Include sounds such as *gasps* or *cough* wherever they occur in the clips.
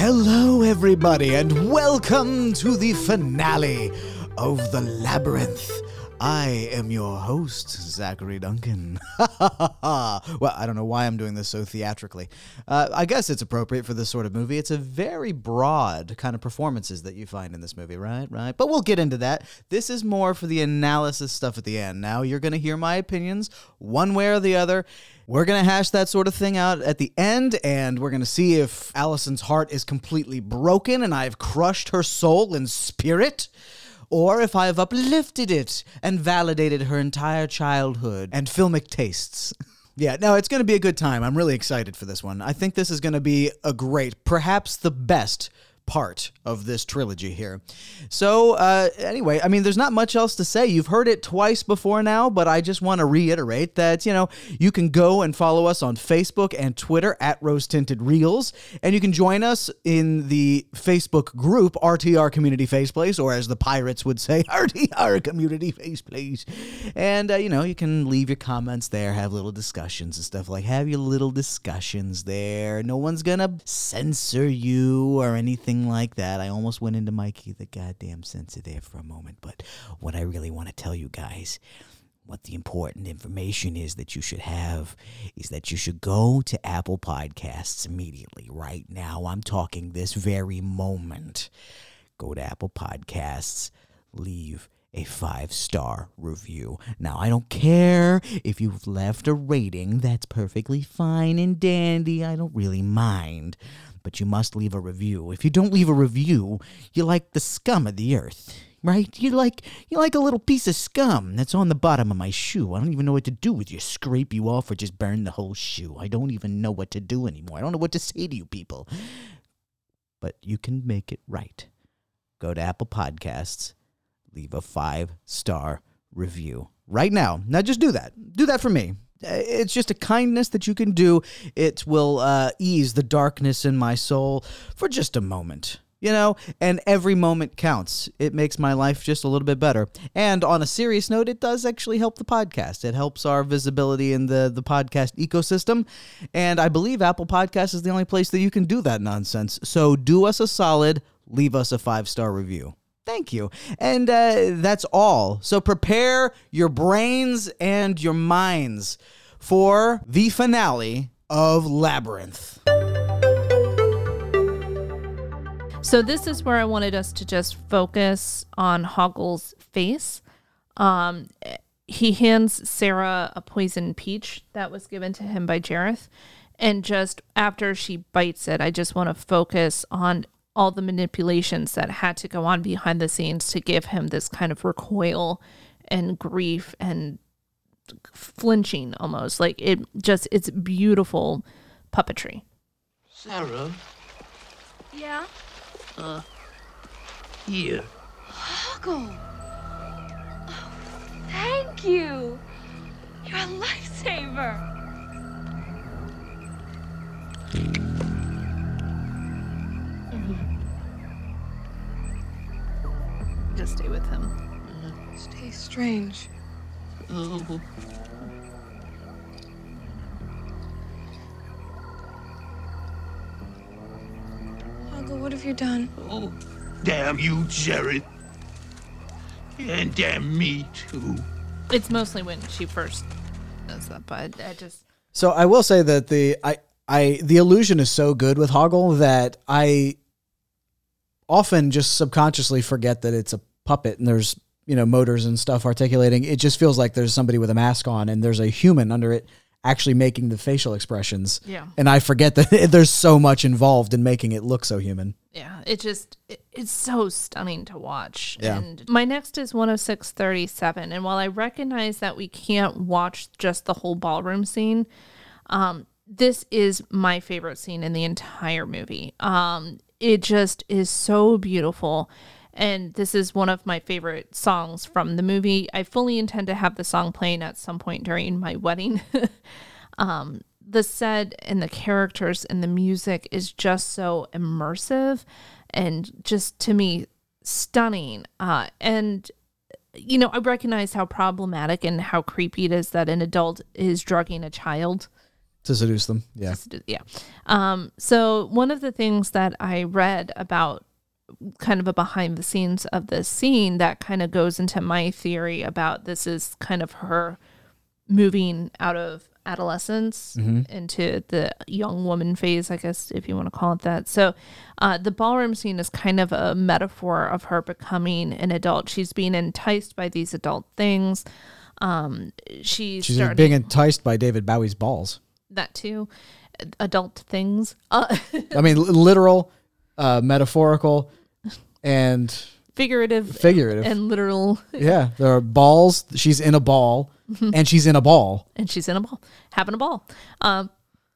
Hello, everybody, and welcome to the finale of The Labyrinth. I am your host, Zachary Duncan. *laughs* well, I don't know why I'm doing this so theatrically. Uh, I guess it's appropriate for this sort of movie. It's a very broad kind of performances that you find in this movie, right? Right. But we'll get into that. This is more for the analysis stuff at the end. Now you're going to hear my opinions one way or the other. We're going to hash that sort of thing out at the end, and we're going to see if Allison's heart is completely broken and I've crushed her soul and spirit or if I have uplifted it and validated her entire childhood and filmic tastes. *laughs* Yeah, no, it's going to be a good time. I'm really excited for this one. I think this is going to be a great, perhaps the best part of this trilogy here. So, uh, anyway, I mean, there's not much else to say. You've heard it twice before now, but I just want to reiterate that, you know, you can go and follow us on Facebook and Twitter at Rose Tinted Reels, and you can join us in the Facebook group RTR Community Faceplace, or as the pirates would say, *laughs* RTR Community Faceplace. And, uh, you know, you can leave your comments there, have little discussions and stuff like have your little discussions there. No one's going to censor you or anything like that. I almost went into Mikey the goddamn censor there for a moment, but what I really want to tell you guys what the important information is that you should have is that you should go to Apple Podcasts immediately. Right now, I'm talking this very moment. Go to Apple Podcasts, leave a five star review. Now, I don't care if you've left a rating, that's perfectly fine and dandy. I don't really mind but you must leave a review. If you don't leave a review, you're like the scum of the earth, right? You're like you're like a little piece of scum that's on the bottom of my shoe. I don't even know what to do with you. Scrape you off or just burn the whole shoe. I don't even know what to do anymore. I don't know what to say to you people. But you can make it right. Go to Apple Podcasts, leave a five star review right now. Now just do that. Do that for me it's just a kindness that you can do. It will uh, ease the darkness in my soul for just a moment. You know, and every moment counts. It makes my life just a little bit better. And on a serious note, it does actually help the podcast. It helps our visibility in the, the podcast ecosystem. And I believe Apple Podcast is the only place that you can do that nonsense. So do us a solid, leave us a five star review. Thank you. And uh, that's all. So prepare your brains and your minds for the finale of Labyrinth. So this is where I wanted us to just focus on Hoggle's face. Um, he hands Sarah a poison peach that was given to him by Jareth. And just after she bites it, I just want to focus on all the manipulations that had to go on behind the scenes to give him this kind of recoil and grief and flinching almost. Like it just it's beautiful puppetry. Sarah? Yeah? Uh here. Hoggle oh, thank you! You're a lifesaver Just stay with him. Stay strange. Oh. Hoggle, what have you done? Oh, damn you, Jareth. And damn me, too. It's mostly when she first does that, but I just. So I will say that the I I the illusion is so good with Hoggle that I often just subconsciously forget that it's a puppet and there's you know motors and stuff articulating it just feels like there's somebody with a mask on and there's a human under it actually making the facial expressions Yeah. and i forget that *laughs* there's so much involved in making it look so human Yeah, it just it, it's so stunning to watch. Yeah. And my next is 10637 and while I recognize that we can't watch just the whole ballroom scene, um this is my favorite scene in the entire movie. Um it just is so beautiful and this is one of my favorite songs from the movie. I fully intend to have the song playing at some point during my wedding. *laughs* um the set and the characters and the music is just so immersive and just to me stunning. Uh, and you know, I recognize how problematic and how creepy it is that an adult is drugging a child. To seduce them. Yeah. Yeah. Um, so one of the things that I read about kind of a behind the scenes of this scene that kind of goes into my theory about this is kind of her moving out of adolescence into the young woman phase, I guess, if you want to call it that. So, uh, the ballroom scene is kind of a metaphor of her becoming an adult. She's being enticed by these adult things. Um, she's, She's starting being enticed by David Bowie's balls. that too, adult things. Uh, *laughs* I mean, literal, uh, metaphorical, and figurative, figurative. and literal. yeah, there are balls. She's in a ball, and she's in a ball. and she's in a ball, having a ball. Um,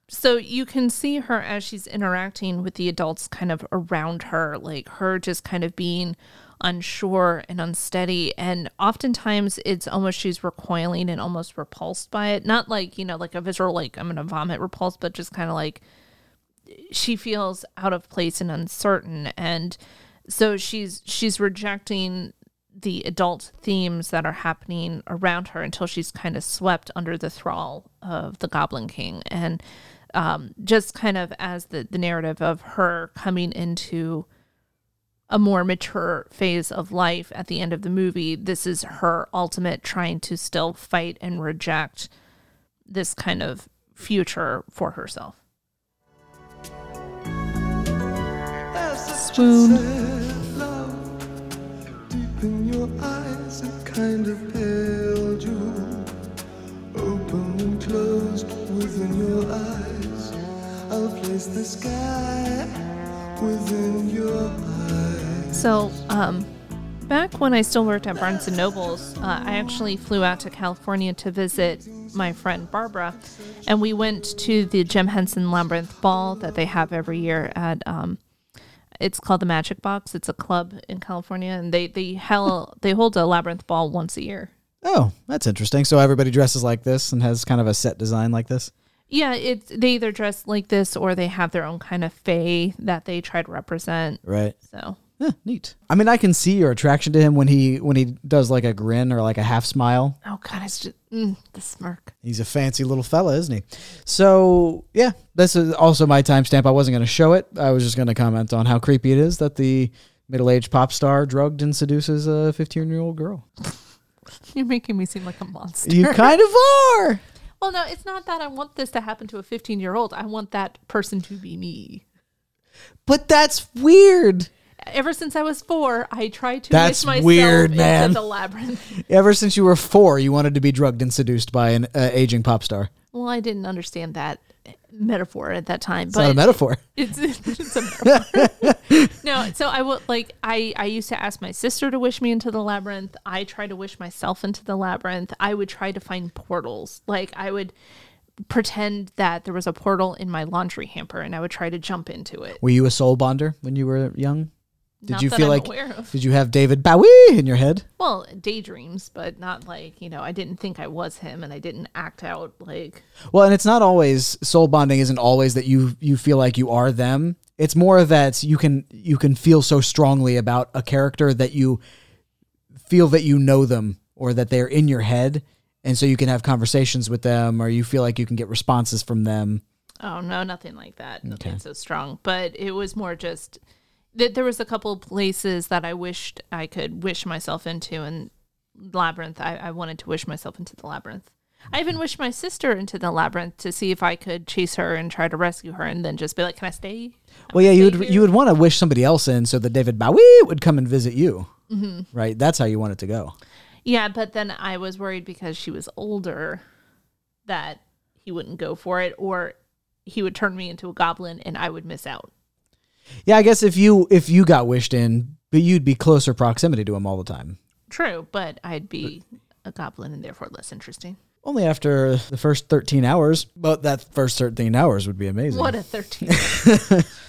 so you can see her as she's interacting with the adults kind of around her, like her just kind of being unsure and unsteady. And oftentimes it's almost she's recoiling and almost repulsed by it. Not like, you know, like a visceral, like I'm going to vomit repulsed, but just kind of like she feels out of place and uncertain. And so she's she's rejecting the adult themes that are happening around her until she's kind of swept under the thrall of the Goblin King. And um, just kind of as the, the narrative of her coming into a more mature phase of life at the end of the movie, this is her ultimate trying to still fight and reject this kind of future for herself. Eyes. So, um, back when I still worked at Barnes and Nobles, uh, I actually flew out to California to visit my friend Barbara, and we went to the Jim Henson Labyrinth Ball that they have every year at. Um, it's called the Magic Box. It's a club in California, and they they hell they hold a labyrinth ball once a year. Oh, that's interesting. So everybody dresses like this and has kind of a set design like this. Yeah, it's they either dress like this or they have their own kind of fae that they try to represent. Right. So Eh, neat. I mean, I can see your attraction to him when he when he does like a grin or like a half smile. Oh god, it's just mm, the smirk. He's a fancy little fella, isn't he? So yeah, this is also my timestamp. I wasn't going to show it. I was just going to comment on how creepy it is that the middle-aged pop star drugged and seduces a 15-year-old girl. *laughs* You're making me seem like a monster. You kind of are. Well, no, it's not that I want this to happen to a 15 year old. I want that person to be me. But that's weird. Ever since I was four, I tried to That's wish myself weird, into man. the labyrinth. *laughs* Ever since you were four, you wanted to be drugged and seduced by an uh, aging pop star. Well, I didn't understand that metaphor at that time, It's but not a metaphor. *laughs* It's, it's a *laughs* metaphor. no, so I would like I I used to ask my sister to wish me into the labyrinth. I try to wish myself into the labyrinth. I would try to find portals. Like I would pretend that there was a portal in my laundry hamper and I would try to jump into it. Were you a soul bonder when you were young? Did Not you feel I'm like did you have David Bowie in your head? Well, daydreams, but not like, you know, I didn't think I was him and I didn't act out like Well, and it's not always soul bonding isn't always that you you feel like you are them. It's more that you can you can feel so strongly about a character that you feel that you know them or that they're in your head and so you can have conversations with them or you feel like you can get responses from them. Oh no, nothing like that. Nothing so strong. But it was more just that there was a couple places that I wished I could wish myself into, and labyrinth. I, I wanted to wish myself into the labyrinth. I even wished my sister into the labyrinth to see if I could chase her and try to rescue her, and then just be like, "Can I stay?" I Well, yeah, you would here." you would want to wish somebody else in so that David Bowie would come and visit you. Mm-hmm. Right? That's how you want it to go. Yeah, but then I was worried because she was older that he wouldn't go for it, or he would turn me into a goblin and I would miss out. Yeah, I guess if you if you got wished in, but you'd be closer proximity to him all the time. True, but I'd be a goblin and therefore less interesting. Only after the first 13 hours, but that first 13 hours would be amazing. What a 13. *laughs*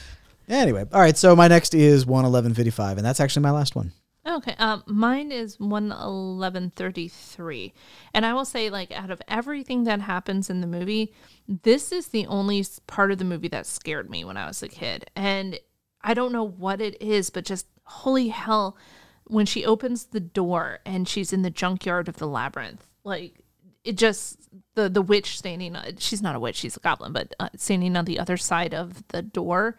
Anyway, all right, so my next is 11155, and that's actually my last one. Okay. Um, mine is one eleven thirty three, and I will say, like, out of everything that happens in the movie, this is the only part of the movie that scared me when I was a kid, and I don't know what it is, but just holy hell, when she opens the door and she's in the junkyard of the labyrinth, like it just the the witch standing. uh, She's not a witch; she's a goblin, but uh, standing on the other side of the door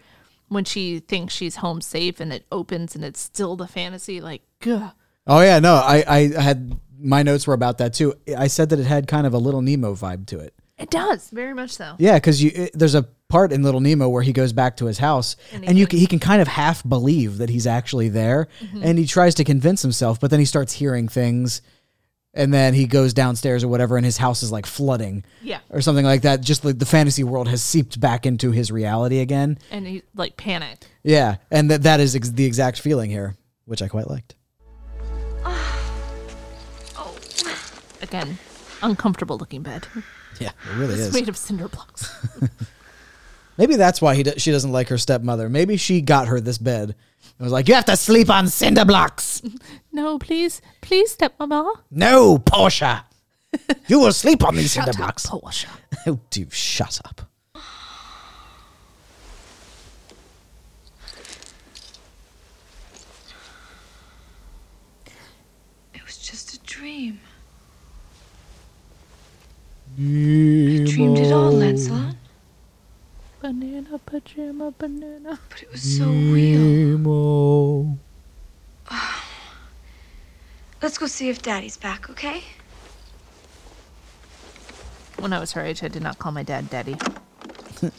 when she thinks she's home safe and it opens and it's still the fantasy like gah. Oh yeah, no, I, I had my notes were about that too. I said that it had kind of a little Nemo vibe to it. it does very much so Yeah, because you it, there's a part in Little Nemo where he goes back to his house and, he you can, he can kind of half believe that he's actually there, mm-hmm. and he tries to convince himself, but then he starts hearing things, and then he goes downstairs or whatever, and his house is like flooding. Yeah. or something like that. Just like the fantasy world has seeped back into his reality again. and he like panicked Yeah, and that that is ex- the exact feeling here, which I quite liked. Ah. Oh. Again uncomfortable looking bed Yeah, it really it's is. made of cinder blocks *laughs* Maybe that's why he do- she doesn't like her stepmother. Maybe she got her this bed. It was like, you have to sleep on cinder blocks. *laughs* no please please stepmama No, Portia. *laughs* You will sleep on these cinder Shut up, blocks. Portia. *laughs* Oh, do shut up. It was just a dream. I dreamed it all, Lancelot. Banana pajama banana But it was so real. *sighs* Let's go see if Daddy's back, okay? when i was her age i did not call my dad daddy *laughs*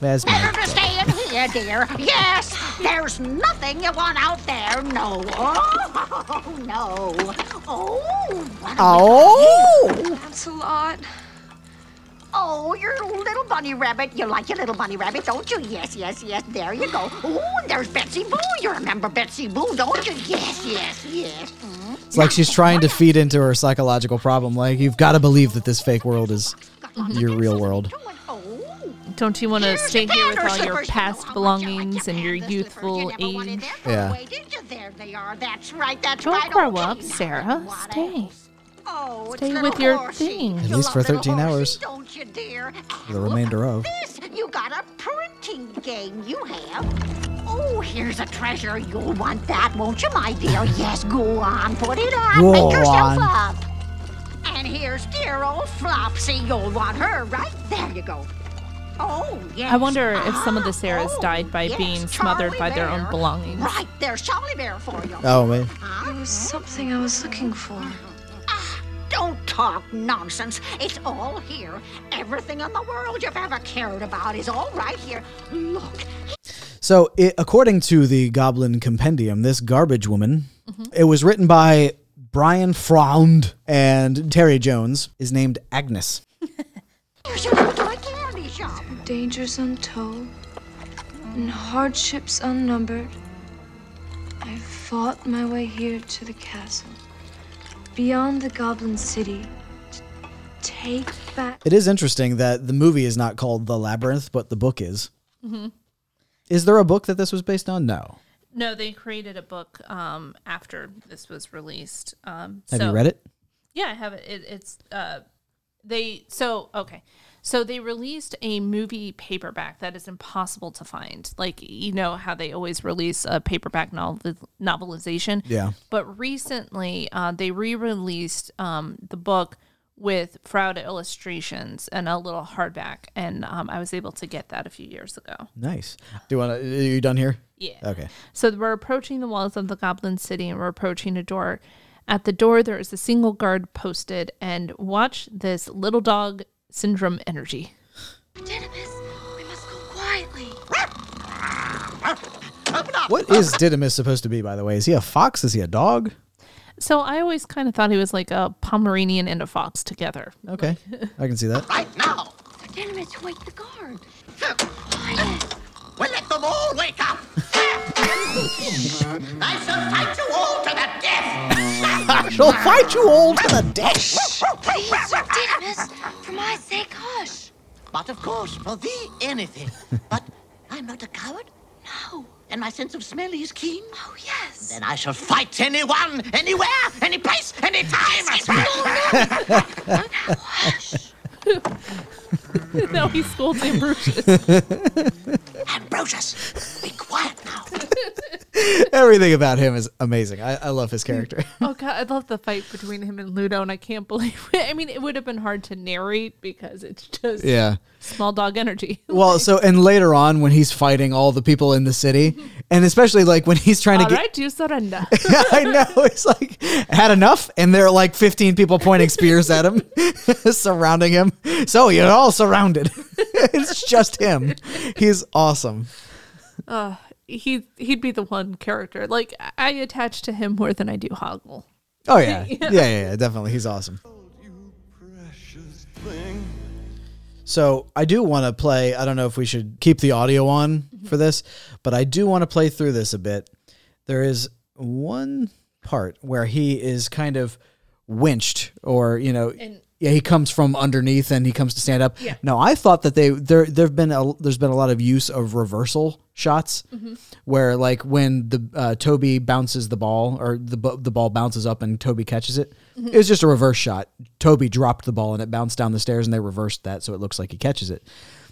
That's my Better to stay in here, dear. Yes, there's nothing you want out there. No. *laughs* Oh, no. Oh, what a Oh! Lancelot. Oh, your little bunny rabbit. You like your little bunny rabbit, don't you? Yes, yes, yes. There you go. Oh, and there's Betsy Boo. You remember Betsy Boo, don't you? Yes, yes, yes. Mm. It's like she's trying to feed into her psychological problem. Like, you've got to believe that this fake world is your real world. Oh. don't you want to Here's stay here with all your past know how much I like belongings to and your have the slippers. You youthful never wanted age them? Yeah. Wait, did you? There they are. That's right. That's Don't right. grow Okay, up, Sarah. what Stay. Else? Oh, Stay little with your horsey. thing. At You least for 13 horsey, hours. Don't you, dear? The Look remainder of. This, you got a printing game. You have. Oh, here's a treasure. You'll want that, won't you, my dear? *laughs* Yes, go on, put it on. Go Make yourself on. up. And here's dear old Flopsy. You'll want her, right? There you go. Oh, yes. I wonder if some of the Ah, Sarahs oh, died by yes, being smothered Charlie by their own belongings. Right, there's Charlie Bear for you. Oh, man. It was something I was looking for. Don't talk nonsense. It's all here. Everything in the world you've ever cared about is all right here. Look, So, it, according to the Goblin Compendium, this garbage woman, Mm-hmm. it was written by Brian Froud and Terry Jones, is named Agnes. *laughs* here's your little toy candy shop. Dangers untold and hardships unnumbered. I fought my way here to the castle, beyond the Goblin City, take back. It is interesting that the movie is not called The Labyrinth, but the book is. Mm-hmm. Is there a book that this was based on? No. No, they created a book um, after this was released. Um, Have so- you read it? Yeah, I have it. it it's uh, they so okay. So they released a movie paperback that is impossible to find. Like you know how they always release a paperback novel novelization. Yeah. But recently, uh, they re-released um, the book with Froud illustrations and a little hardback, and um, I was able to get that a few years ago. Nice. Do you want to? Are you done here? Yeah. Okay. So we're approaching the walls of the Goblin City and we're approaching a door. At the door, there is a single guard posted, and watch this little dog syndrome energy. Didymus, we must go quietly. What is Didymus supposed to be, by the way? Is he a fox? Is he a dog? So I always kind of thought he was like a Pomeranian and a fox together. Okay. *laughs* I can see that. Right now. Didymus, wake the guard. Well, let them all wake up. I shall fight you all to the death. *laughs* I shall fight you all to the death. Please, Sir Didymus, for my sake, hush. But of course, for thee, anything. *laughs* But I'm not a coward. No. And my sense of smell is keen? Oh, yes. Then I shall fight anyone, anywhere, any place, any time. no, he scolds Ambrosius. Ambrosius, be quiet now. *laughs* *laughs* Everything about him is amazing. I, I love his mm. character. *laughs* oh god, I love the fight between him and Ludo, and I can't *laughs* believe. It. I mean, it would have been hard to narrate because it's just yeah. small dog energy. Well, so and later on when he's fighting all the people in the city, and especially like when he's trying to All get right, you surrender. I know. It's like had enough, and there are like 15 people pointing spears at him, surrounding him. So you're all surrounded. it's just him. He's awesome. He he'd be the one character. Like I attach to him more than I do Hoggle. Oh yeah, *laughs* yeah, yeah, yeah definitely. He's awesome. You precious thing. So I do want to play. I don't know if we should keep the audio on mm-hmm. for this, but I do want to play through this a bit. There is one part where he is kind of winched, or you know, And- yeah, he comes from underneath and he comes to stand up. Yeah. No, I thought that they there there've been a there's been a lot of use of reversal shots where like when the uh, Toby bounces the ball or the the ball bounces up and Toby catches it. It was just a reverse shot. Toby dropped the ball and it bounced down the stairs and they reversed that so it looks like he catches it.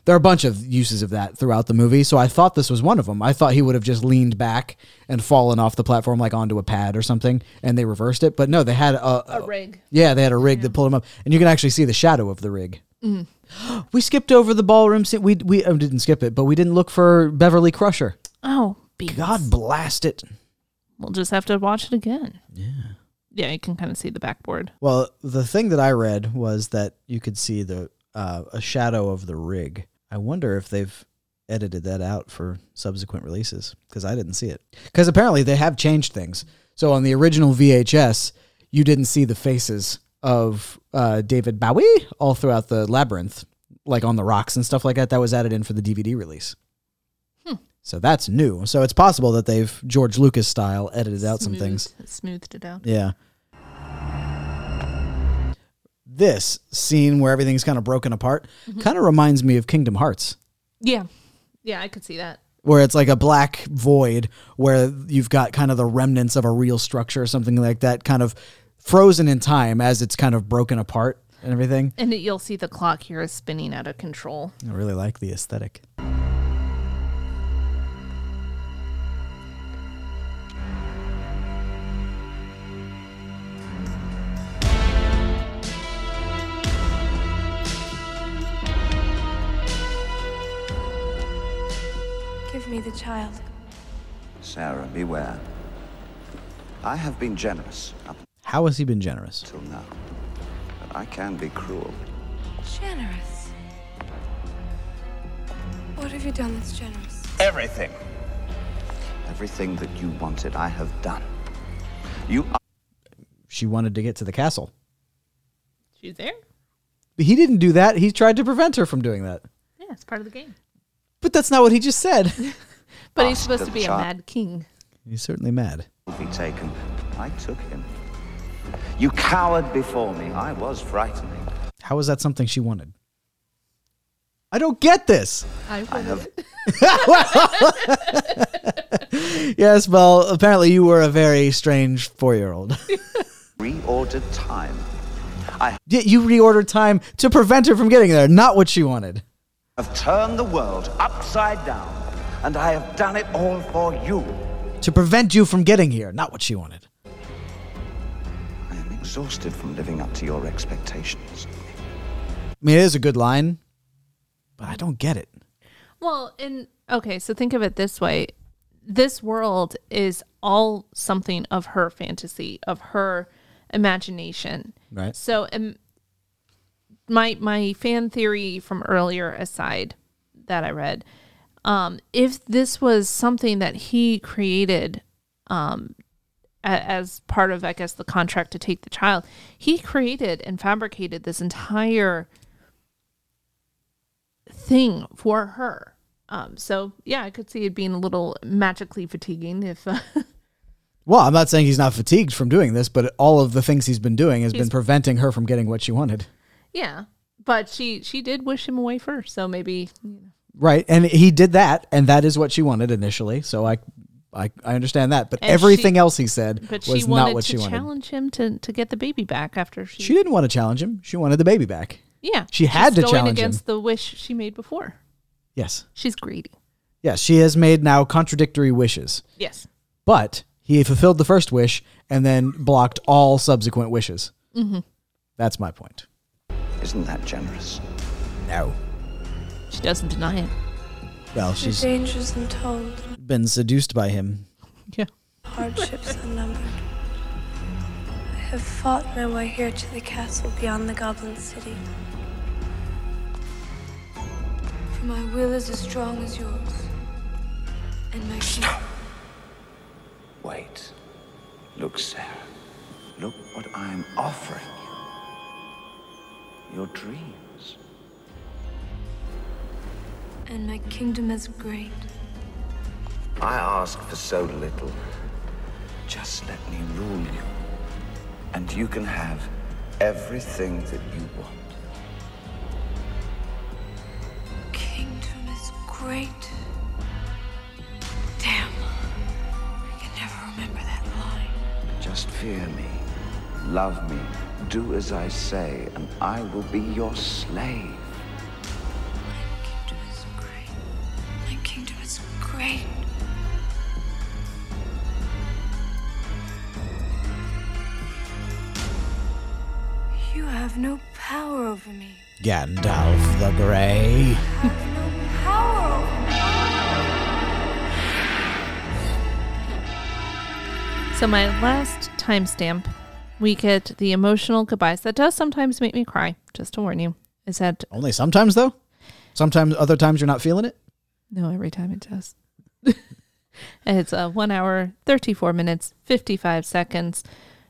There are a bunch of uses of that throughout the movie, so I thought this was one of them. I thought he would have just leaned back and fallen off the platform like onto a pad or something, and they reversed it. But no, they had a, A rig. yeah, they had a rig that pulled him up, and you can actually see the shadow of the rig. *gasps* we skipped over the ballroom scene. We we uh, didn't skip it, but we didn't look for Beverly Crusher. Oh, beans. God blast it! We'll just have to watch it again. Yeah. Yeah, you can kind of see the backboard. Well, the thing that I read was that you could see the uh, a shadow of the rig. I wonder if they've edited that out for subsequent releases because I didn't see it. Because apparently they have changed things. So on the original VHS, you didn't see the faces of uh, David Bowie all throughout the labyrinth, like on the rocks and stuff like that. That was added in for the DVD release. So that's new. So it's possible that they've George Lucas style edited out some things. Smoothed it out. Yeah. This scene where everything's kind of broken apart mm-hmm. kind of reminds me of Kingdom Hearts, Yeah. Yeah, I could see that. where it's like a black void where you've got kind of the remnants of a real structure or something like that, kind of frozen in time as it's kind of broken apart and everything. And it, you'll see the clock here is spinning out of control. I really like the aesthetic. The child. Sarah, beware. I have been generous up How has he been generous? till now, but I can be cruel. Generous. What have you done that's generous? Everything. Everything that you wanted, I have done. You are She wanted to get to the castle. She's there? But he didn't do that. He tried to prevent her from doing that. Yeah, it's part of the game. But that's not what he just said. *laughs* But he's supposed to be a mad king. He's certainly mad. be taken. I took him. You cowered before me. I was frightening. How is that something she wanted? I don't get this. I, I have *laughs* Yes, well, apparently you were a very strange four year old. *laughs* reordered time. I you reordered time to prevent her from getting there, not what she wanted. I've turned the world upside down, and I have done it all for you. To prevent you from getting here, not what she wanted. I am exhausted from living up to your expectations. I mean, it is a good line, but I don't get it. Well, and okay, so think of it this way. This world is all something of her fantasy, of her imagination. Right. So, um, my my fan theory from earlier aside that I read, um, if this was something that he created, um, a- as part of I guess the contract to take the child, he created and fabricated this entire thing for her. Um, so yeah, I could see it being a little magically fatiguing if uh, *laughs* Well, I'm not saying he's not fatigued from doing this, but all of the things he's been doing has been preventing her from getting what she wanted. yeah. But she she did wish him away first, so maybe you know, Right, and he did that, and that is what she wanted initially. So I, I, I understand that. But And everything she- else he said But she was wanted not what to she wanted. challenge him to, to get the baby back after she. She didn't want to challenge him. She wanted the baby back. yeah. she she's had to going challenge him. against the wish she made before. Yes, She's greedy. yes. She has made now contradictory wishes, Yes. but he fulfilled the first wish and then blocked all subsequent wishes. Mm-hmm. That's my point. Isn't that generous? No. She doesn't deny it. Well, The she's dangers untold, been seduced by him. *laughs* Yeah. hardships unnumbered. I have fought my way here to the castle beyond the Goblin City. For my will is as strong as yours. And my Stop. Wait. Look, Sarah. Look what I'm offering you. Your dreams. And my kingdom is great. I ask for so little. Just let me rule you. And you can have everything that you want. Kingdom is great. Damn. I can never remember that line. Just fear me. Love me. Do as I say, and I will be your slave. Great. You have no power over me. Gandalf the Grey. Power over me. So my last timestamp, we get the emotional goodbyes. That does sometimes make me cry. Just to warn you, is that Only sometimes though. Sometimes, other times you're not feeling it. no? Every time it does. *laughs* it's a one hour, thirty four minutes, fifty five seconds.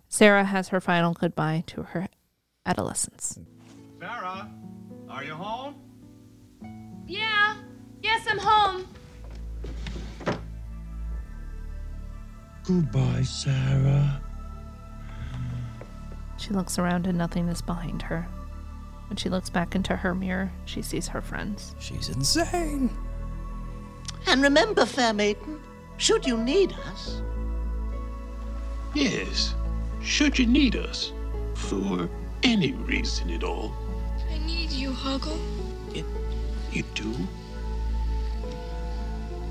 Sarah has her final goodbye to her adolescence. Sarah, are you home? Yeah. Yes, I'm home. Goodbye, Sarah. She looks around and nothing is behind her. When she looks back into her mirror, she sees her friends. She's insane. And remember, fair maiden, should you need us, Yes. Should you need us for any reason at all, I need you, Hoggle. you do.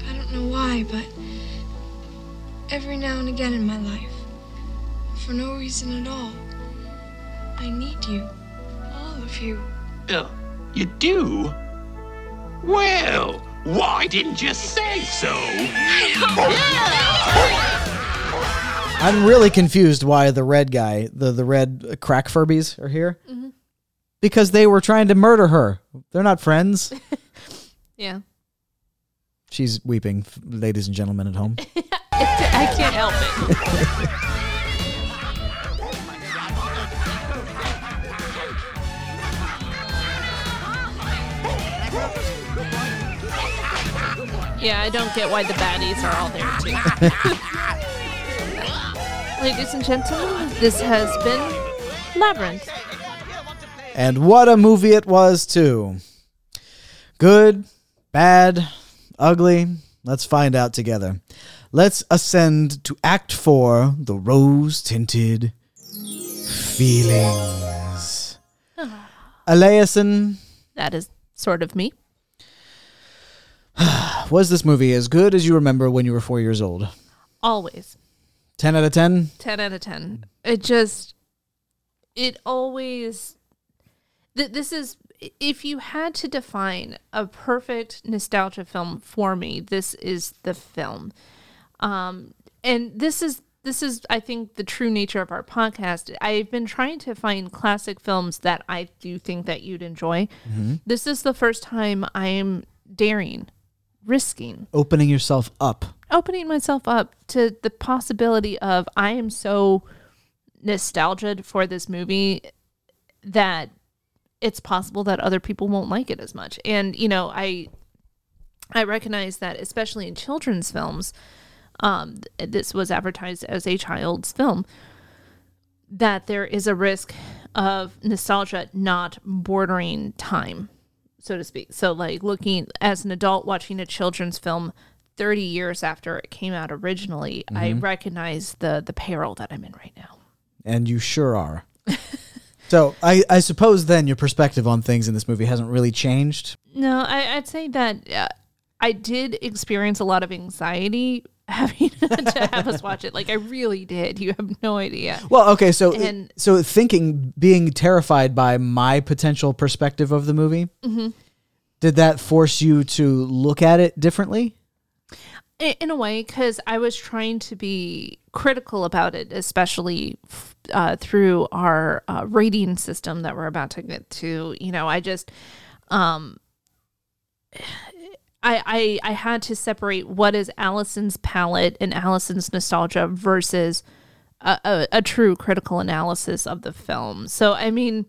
I don't know why, but every now and again in my life, for no reason at all, I need you. All of you. Oh, you do? Well, why didn't you say so? *laughs* I'm really confused why the red guy, the the red crack Furbies are here. Mm-hmm. Because they were trying to murder her. They're not friends. *laughs* Yeah. She's weeping, ladies and gentlemen at home. *laughs* I can't help it. Yeah, I don't get why the baddies are all there too. *laughs* Ladies and gentlemen, this has been Labyrinth. And what a movie it was, too. Good, bad, ugly. Let's find out together. Let's ascend to Act 4 The Rose Tinted Feelings. Ah. Eliason, That is sort of me. *sighs* was this movie as good as you remember when you were four years old? Always. 10 out of 10? 10 out of 10 it just it always th- this is if you had to define a perfect nostalgia film for me this is the film um and this is this is i think the true nature of our podcast i've been trying to find classic films that i do think that you'd enjoy this is the first time i'm daring risking Opening yourself up. opening myself up to the possibility of I am so nostalgic for this movie that it's possible that other people won't like it as much. And you know, I I recognize that especially in children's films, um, this was advertised as a child's film, that there is a risk of nostalgia not bordering time. So to speak. So like looking as an adult watching a children's film 30 years after it came out originally, I recognize the the peril that I'm in right now. And you sure are. *laughs* so I, I suppose then your perspective on things in this movie hasn't really changed. No, I, I'd say that uh, I did experience a lot of anxiety having *laughs* to have us watch it. Like I really did. You have no idea. Well, okay, so And- so thinking, being terrified by my potential perspective of the movie, Mm-hmm. did that force you to look at it differently? In a way, because I was trying to be critical about it, especially uh, through our uh, rating system that we're about to get to. You know, I just, um, I, I, I had to separate what is Allison's palette and Allison's nostalgia versus a, a, a true critical analysis of the film. So, I mean,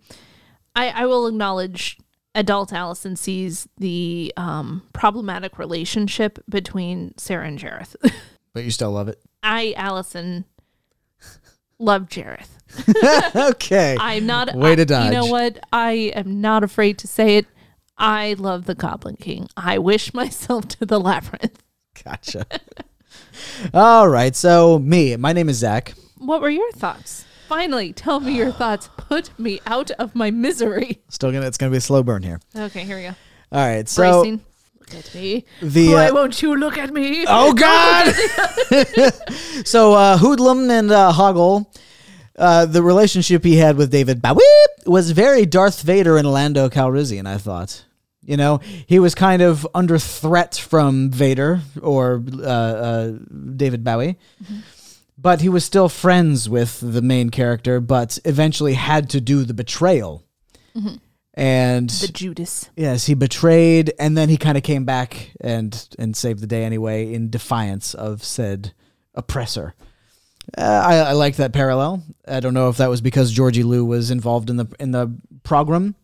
I, I will acknowledge adult Allison sees the um, problematic relationship between Sarah and Jareth. *laughs* But you still love it. I, Allison, love Jareth. *laughs* okay. I'm not. Way to I- You know what? I am not afraid to say it. I love the Goblin King. I wish *laughs* myself to the labyrinth. Gotcha. *laughs* All right. So me, my name is Zach. What were your thoughts? Finally, tell me your thoughts. *sighs* Put me out of my misery. Still gonna. It's gonna be a slow burn here. Okay, here we go. All right. So Bracing. Look at me. the. Why uh, won't you look at me? *laughs* oh God. so uh, Hoodlum and uh, Hoggle. Uh, the relationship he had with David Bowie was very Darth Vader and Lando Calrissian, I thought. You know, he was kind of under threat from Vader or uh, uh, David Bowie, but he was still friends with the main character, but eventually had to do the betrayal. And The Judas. Yes, he betrayed, and then he kind of came back and and saved the day anyway in defiance of said oppressor. Uh, I, I like that parallel. I don't know if that was because Georgie Lou was involved in the in the program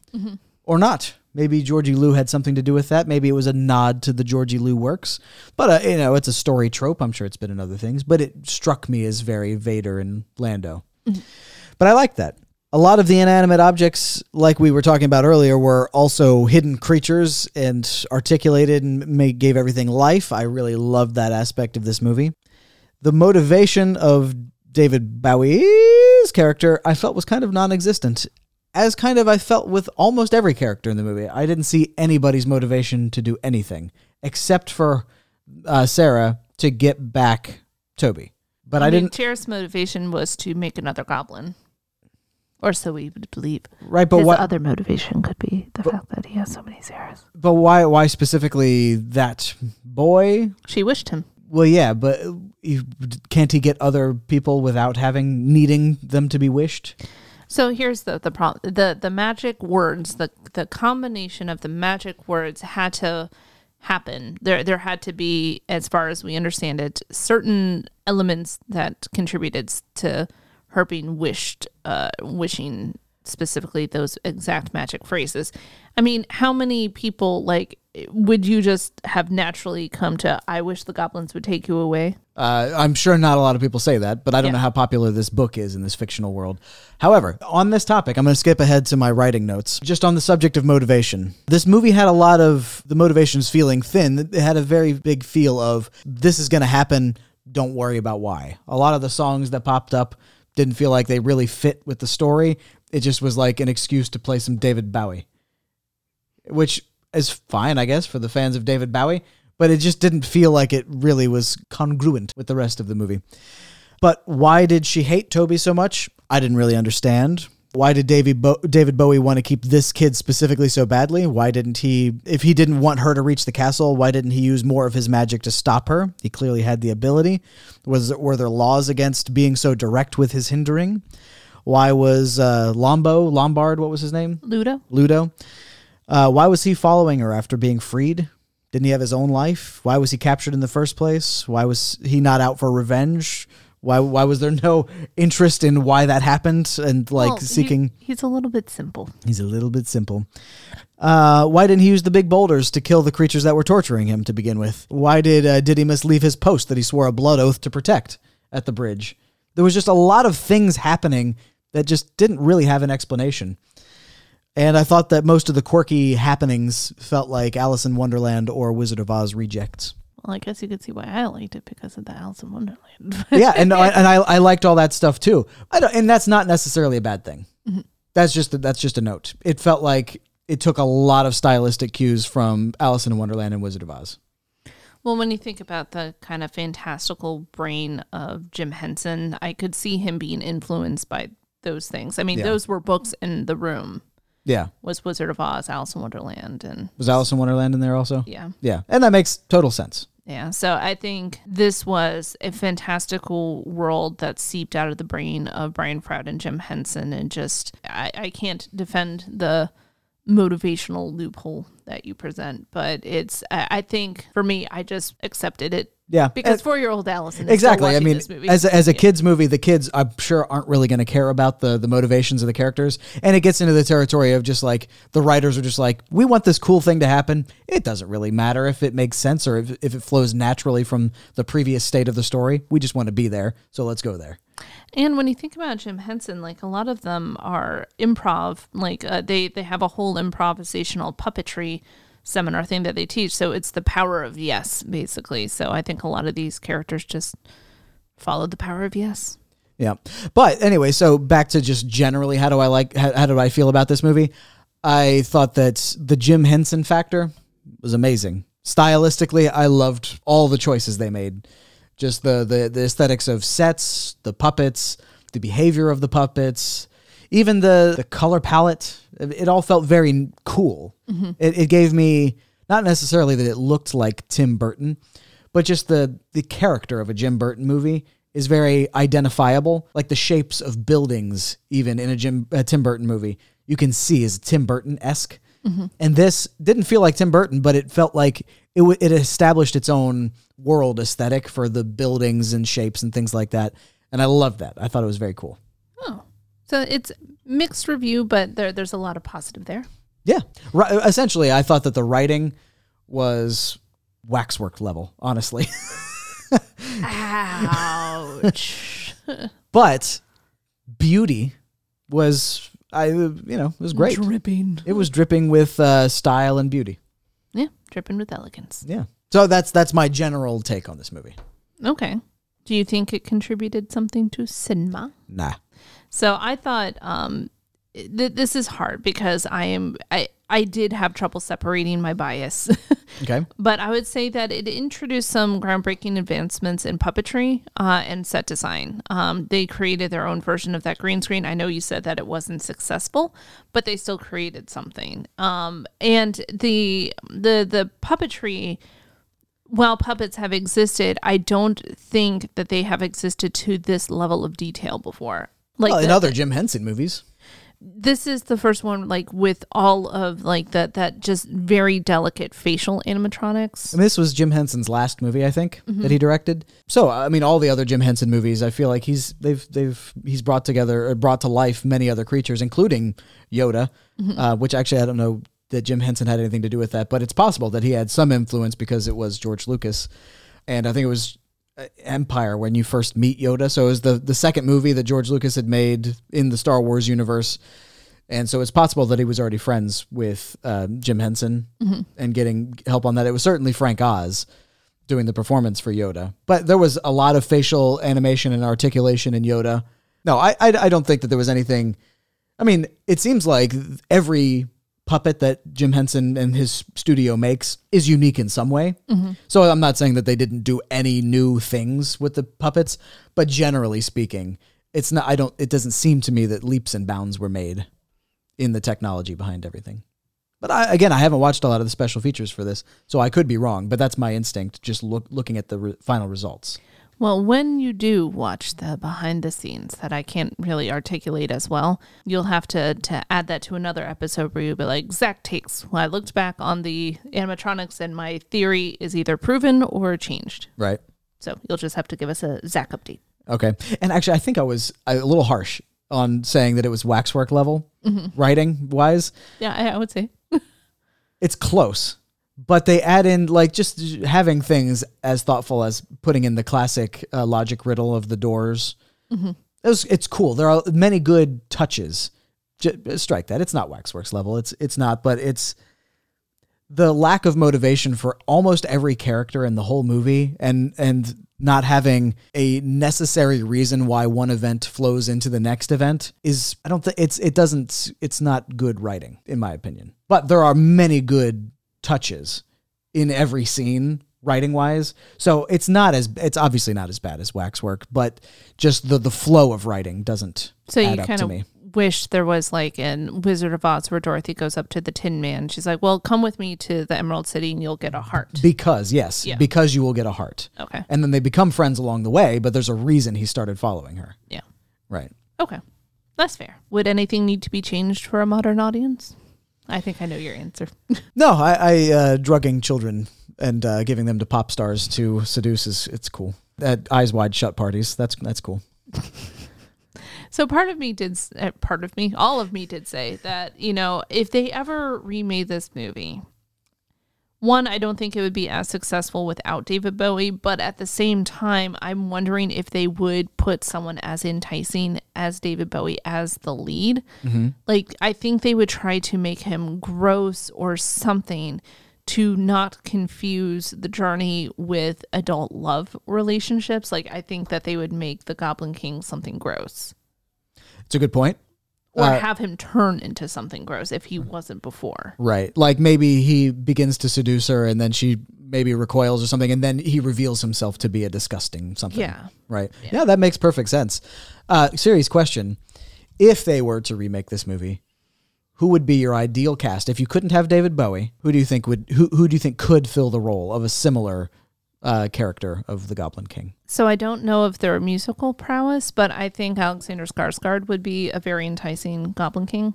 or not. Maybe Georgie Lou had something to do with that. Maybe it was a nod to the Georgie Lou works. But uh, you know, it's a story trope. I'm sure it's been in other things, but it struck me as very Vader and Lando. But I like that. A lot of the inanimate objects, like we were talking about earlier, were also hidden creatures and articulated and gave everything life. I really loved that aspect of this movie. The motivation of David Bowie's character, I felt was kind of non existent. As kind of I felt with almost every character in the movie. I didn't see anybody's motivation to do anything except for uh, Sarah to get back Toby. But I, I, mean, didn't. Jareth's motivation was to make another goblin. Or so we would believe. Right, but His what? other motivation could be the fact that he has so many Sarahs. But why? Why specifically that boy? She wished him. Well, yeah, but you, can't he get other people without having needing them to be wished? So here's the the problem: the the magic words, the the combination of the magic words had to happen. There there had to be, as far as we understand it, certain elements that contributed to her being wished, uh, wishing specifically those exact magic phrases. I mean, how many people like would you just have naturally come to? I wish the goblins would take you away. Uh, I'm sure not a lot of people say that, but I don't Yeah. know how popular this book is in this fictional world. However, on this topic, I'm going to skip ahead to my writing notes. Just on the subject of motivation, this movie had a lot of the motivations feeling thin. It had a very big feel of this is going to happen. Don't worry about why. A lot of the songs that popped up didn't feel like they really fit with the story. It just was like an excuse to play some David Bowie, which is fine, I guess, for the fans of David Bowie, but it just didn't feel like it really was congruent with the rest of the movie. But why did she hate Toby so much? I didn't really understand. Why did David, Bo- David Bowie want to keep this kid specifically so badly? Why didn't he, if he didn't want her to reach the castle, why didn't he use more of his magic to stop her? He clearly had the ability. Was were there laws against being so direct with his hindering? Why was uh, Lombo Lombard? What was his name? Ludo. Ludo. Uh, why was he following her after being freed? Didn't he have his own life? Why was he captured in the first place? Why was he not out for revenge? Why why was there no interest in why that happened and like Well, he- seeking? he's a little bit simple. He's a little bit simple. Uh, why didn't he use the big boulders to kill the creatures that were torturing him to begin with? Why did uh, Didymus leave his post that he swore a blood oath to protect at the bridge? There was just a lot of things happening that just didn't really have an explanation. And I thought that most of the quirky happenings felt like Alice in Wonderland or Wizard of Oz rejects. Well, I guess you could see why I liked it because of the Alice in Wonderland. *laughs* yeah, and I, and I, I liked all that stuff too. I don't, and that's not necessarily a bad thing. Mm-hmm. That's just a, that's just a note. It felt like it took a lot of stylistic cues from Alice in Wonderland and Wizard of Oz. Well, when you think about the kind of fantastical brain of Jim Henson, I could see him being influenced by those things. I mean, Yeah. those were books in the room. Yeah, Was Wizard of Oz, Alice in Wonderland, and was Alice in Wonderland in there also? yeah, Yeah, and that makes total sense. yeah. So I think this was a fantastical world that seeped out of the brain of Brian Froud and Jim Henson, and just I, I can't defend the motivational loophole that you present, but it's I, I think for me, I just accepted it. Yeah, because four year old Allison is Exactly. Still I mean, this movie. as a, as a Yeah. kids movie, the kids I'm sure aren't really going to care about the the motivations of the characters, and it gets into the territory of just like the writers are just like, we want this cool thing to happen. It doesn't really matter if it makes sense or if, if it flows naturally from the previous state of the story. We just want to be there, so let's go there. And when you think about Jim Henson, like a lot of them are improv, like uh, they they have a whole improvisational puppetry seminar thing that they teach. So it's the power of yes, basically. So I think a lot of these characters just followed the power of yes. Yeah. But anyway, so back to just generally how do I like how, how do I feel about this movie? I thought that the Jim Henson factor was amazing. Stylistically, I loved all the choices they made. Just the the the aesthetics of sets, the puppets, the behavior of the puppets, even the the color palette. It all felt very cool. Mm-hmm. It, it gave me not necessarily that it looked like Tim Burton, but just the the character of a Jim Burton movie is very identifiable. Like the shapes of buildings, even in a Jim a Tim Burton movie, you can see is Tim Burton esque. Mm-hmm. And this didn't feel like Tim Burton, but it felt like it w- it established its own world aesthetic for the buildings and shapes and things like that. And I loved that. I thought it was very cool. Oh, so it's mixed review, but there there's a lot of positive there. Yeah. Ri- essentially, I thought that the writing was waxwork level, honestly. *laughs* Ouch. *laughs* but beauty was I you know, it was great. Dripping. It was dripping with uh, style and beauty. Yeah, dripping with elegance. Yeah. So that's that's my general take on this movie. Okay. Do you think it contributed something to cinema? Nah. So I thought um, th- this is hard because I am I I did have trouble separating my bias, *laughs* Okay. but I would say that it introduced some groundbreaking advancements in puppetry uh, and set design. Um, they created their own version of that green screen. I know you said that it wasn't successful, but they still created something. Um, and the the the puppetry while puppets have existed, I don't think that they have existed to this level of detail before. Like well, in the- other Jim Henson movies. this is the first one like with all of like that that just very delicate facial animatronics. I mean, this was Jim Henson's last movie, I think, that he directed. So, I mean, all the other Jim Henson movies, I feel like he's they've they've he's brought together or brought to life many other creatures, including Yoda, uh, which actually I don't know that Jim Henson had anything to do with that, but it's possible that he had some influence because it was George Lucas, and I think it was Empire when you first meet Yoda. So it was the the second movie that George Lucas had made in the Star Wars universe. And so it's possible that he was already friends with uh, Jim Henson and getting help on that. It was certainly Frank Oz doing the performance for Yoda, but there was a lot of facial animation and articulation in Yoda. No, I, I, I don't think that there was anything. I mean, it seems like every puppet that Jim Henson and his studio makes is unique in some way. Mm-hmm. So I'm not saying that they didn't do any new things with the puppets, but generally speaking, it's not. I don't. It doesn't seem to me that leaps and bounds were made in the technology behind everything. But I, again, I haven't watched a lot of the special features for this, so I could be wrong. But that's my instinct, just look, looking at the re- final results. Well, when you do watch the behind the scenes that I can't really articulate as well, you'll have to to add that to another episode where you'll be like, Zach takes. Well, I looked back on the animatronics and my theory is either proven or changed. Right. So you'll just have to give us a Zach update. Okay. And actually, I think I was a little harsh on saying that it was waxwork level mm-hmm. writing wise. Yeah, I, I would say. *laughs* It's close, but they add in like just having things as thoughtful as putting in the classic uh, logic riddle of the doors. It was, it's cool. There are many good touches j- strike that. It's not Waxworks level. It's it's not, but it's the lack of motivation for almost every character in the whole movie and and not having a necessary reason why one event flows into the next event is I don't think it's it doesn't it's not good writing in my opinion. But there are many good touches in every scene writing wise. So it's not as it's obviously not as bad as Waxwork, but just the the flow of writing doesn't So add you kind of wish there was like in Wizard of Oz where Dorothy goes up to the Tin Man. She's like, "Well, come with me to the Emerald City and you'll get a heart." Because yes, Yeah. because you will get a heart. Okay. And then they become friends along the way, but there's a reason he started following her. Yeah. Right. Okay. That's fair. Would anything need to be changed for a modern audience? I think I know your answer. *laughs* No, I, I uh, drugging children and uh, giving them to pop stars to seduce is it's cool. At eyes wide shut parties, that's that's cool. *laughs* So part of me did, uh, part of me, all of me did say that you know if they ever remade this movie, one I don't think it would be as successful without David Bowie, but at the same time I'm wondering if they would put someone as enticing as David Bowie as the lead. Mm-hmm. Like I think they would try to make him gross or something to not confuse the journey with adult love relationships. Like I think that they would make the Goblin King something gross It's a good point. Or Uh, have him turn into something gross if he wasn't before. Right. Like maybe he begins to seduce her and then she maybe recoils or something and then he reveals himself to be a disgusting something. Yeah. Right. Yeah, that makes perfect sense. Uh serious question. If they were to remake this movie, who would be your ideal cast? If you couldn't have David Bowie, who do you think would who who do you think could fill the role of a similar uh, character of the Goblin King? So I don't know if they're musical prowess, but I think Alexander Skarsgård would be a very enticing Goblin King.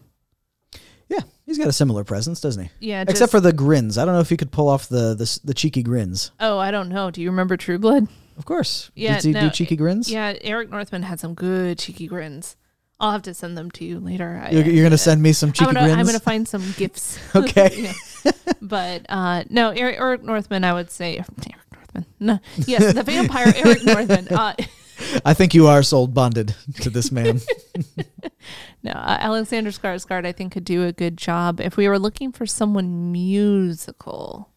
Yeah, he's got a similar presence, doesn't he? Yeah, Except just- for the grins. I don't know if he could pull off the the, the cheeky grins. Oh, I don't know. Do you remember True Blood? Of course. Yeah, Did he no, do cheeky grins? Yeah, Eric Northman had some good cheeky grins. I'll have to send them to you later. You're, you're gonna send me some cheeky I'm gonna, grins. I'm gonna find some gifts. *laughs* *laughs* Okay. But uh, no, Eric, Eric Northman. I would say Eric Northman. No, yes, the vampire Eric Northman. Uh, *laughs* I think you are sold bonded to this man. *laughs* No, uh, Alexander Skarsgård, I think, could do a good job if we were looking for someone musical.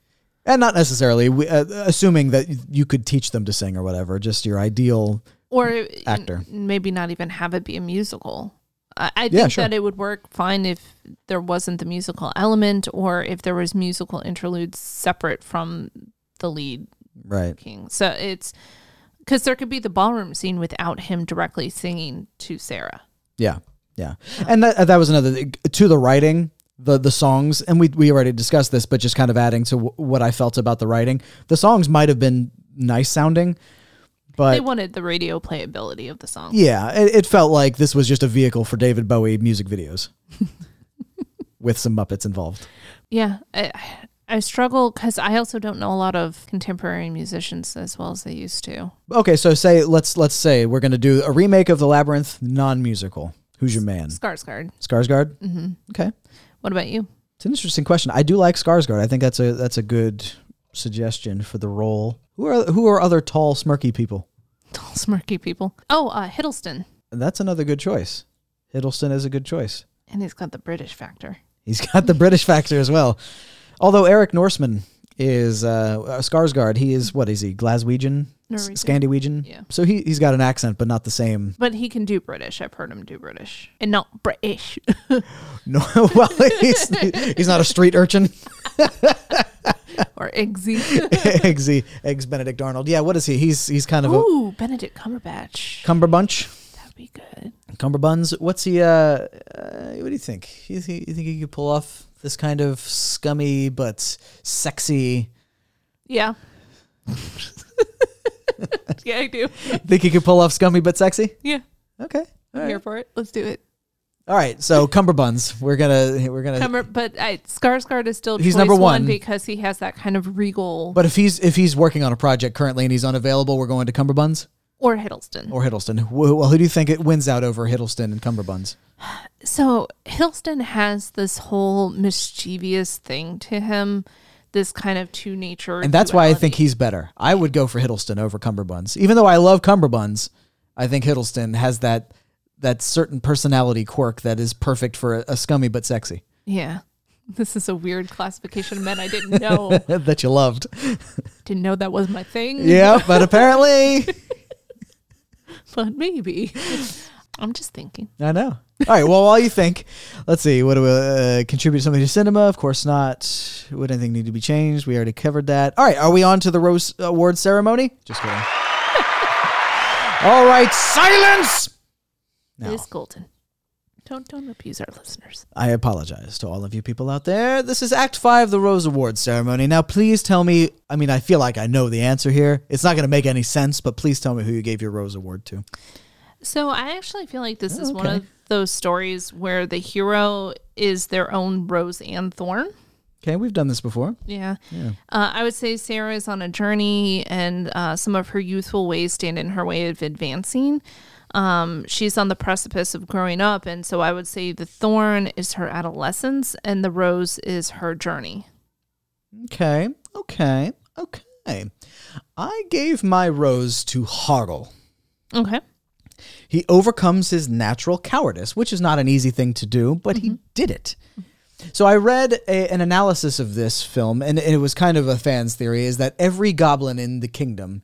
and not necessarily we- uh, assuming that you could teach them to sing or whatever. Just your ideal. Or Actor. n- maybe not even have it be a musical. I, I think Yeah, sure. that it would work fine if there wasn't the musical element or if there was musical interludes separate from the lead Right. king. So it's because there could be the ballroom scene without him directly singing to Sarah. Yeah. Yeah. And that that was another thing. to the writing. The, the songs and we we already discussed this, but just kind of adding to w- what I felt about the writing. The songs might have been nice sounding, but they wanted the radio playability of the song. Yeah, it, it felt like this was just a vehicle for David Bowie music videos *laughs* with some Muppets involved. Yeah, I, I struggle because I also don't know a lot of contemporary musicians as well as they used to. Okay, so say let's let's say we're gonna do a remake of The Labyrinth, non-musical. Who's your man? Skarsgård. Skarsgård. hmm Okay, What about you? it's an interesting question. I do like Skarsgård. I think that's a that's a good suggestion for the role. Who are who are other tall, smirky people? *laughs* Tall, smirky people. Oh, uh, Hiddleston, That's another good choice. Hiddleston is a good choice. and he's got the British factor. He's got the British factor as well. Although Eric Northman is uh, Skarsgård, he is what is he? Glaswegian, S- Norwegian. Scandinavian. Yeah. So he he's got an accent, but not the same. But he can do British. I've heard him do British, and not British. *laughs* No, well, he's he's not a street urchin. *laughs* or Eggsy. *laughs* Eggsy, eggs Benedict Arnold. Yeah, what is he? He's he's kind of a Ooh, Benedict Cumberbatch. cumberbunch. That'd be good. Cumberbuns. What's he? Uh, uh, what do you think? You, think? you think he could pull off this kind of scummy but sexy? Yeah. *laughs* yeah, I do. Think he could pull off scummy but sexy? Yeah, Okay. I'm right. here for it. Let's do it. All right. So cumberbuns. We're gonna we're gonna. Cumber, but I, Skarsgård is still He's number one. because he has that kind of regal. But if he's if he's working on a project currently and he's unavailable, we're going to Cumberbuns or Hiddleston. or Hiddleston. Well, who do you think it wins out over Hiddleston and Cumberbuns? So Hiddleston has this whole mischievous thing to him, this kind of two nature, And that's why I think he's better. I would go for Hiddleston over Cumberbuns, even though I love Cumberbuns. I think Hiddleston has that that certain personality quirk that is perfect for a, a scummy but sexy Yeah. *laughs* This is a weird classification of men I didn't know. *laughs* that you loved. didn't know that was my thing. yeah, but *laughs* apparently But maybe. I'm just thinking. I know. All right. Well, while you think, let's see. What do we uh, contribute something to cinema? Of course not. Would anything need to be changed? We already covered that. All right. Are we on to the Rose Award ceremony? Just kidding. *laughs* All right. Silence. No. Liz Golden. Don't don't abuse our listeners. I apologize to all of you people out there. This is Act 5, the Rose Award ceremony. Now, please tell me. I mean, I feel like I know the answer here. It's not going to make any sense, but please tell me who you gave your Rose Award to. So I actually feel like this is one of those stories where the hero is their own rose and thorn. Okay, we've done this before. Yeah. Uh, I would say Sarah is on a journey, and uh, some of her youthful ways stand in her way of advancing. Um, she's on the precipice of growing up, and so I would say the thorn is her adolescence, and the rose is her journey. Okay, okay, okay. I gave my rose to Hoggle. Okay. He overcomes his natural cowardice, which is not an easy thing to do, but he did it. So I read a, an analysis of this film, and it was kind of a fan's theory, is that every goblin in the kingdom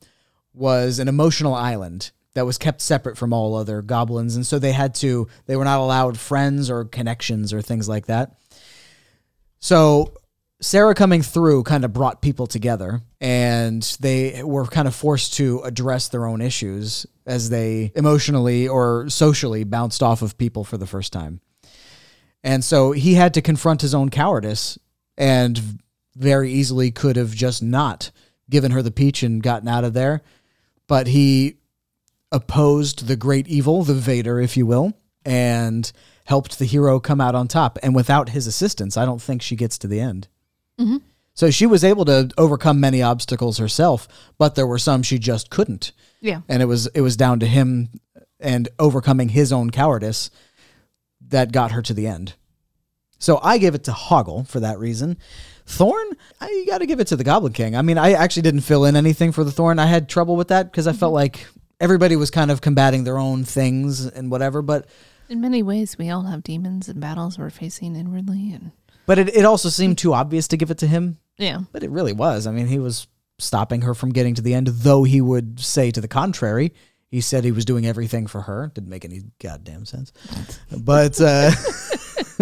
was an emotional island that was kept separate from all other goblins, and so they had to they were not allowed friends or connections or things like that. So Sarah coming through kind of brought people together and they were kind of forced to address their own issues as they emotionally or socially bounced off of people for the first time. And so he had to confront his own cowardice and very easily could have just not given her the peach and gotten out of there. But he opposed the great evil, the Vader, if you will, and helped the hero come out on top. And without his assistance, I don't think she gets to the end. Mm-hmm. So she was able to overcome many obstacles herself, but there were some she just couldn't. Yeah. And it was it was down to him and overcoming his own cowardice that got her to the end. So I gave it to Hoggle for that reason. Thorn, I got to give it to the Goblin King. I mean, I actually didn't fill in anything for the Thorn. I had trouble with that because I felt mm-hmm. like everybody was kind of combating their own things and whatever. But In many ways, we all have demons and battles we're facing inwardly, and but it, it also seemed too obvious to give it to him. yeah, But it really was. I mean, he was stopping her from getting to the end, though he would say to the contrary. He said he was doing everything for her. Didn't make any goddamn sense. But uh, *laughs*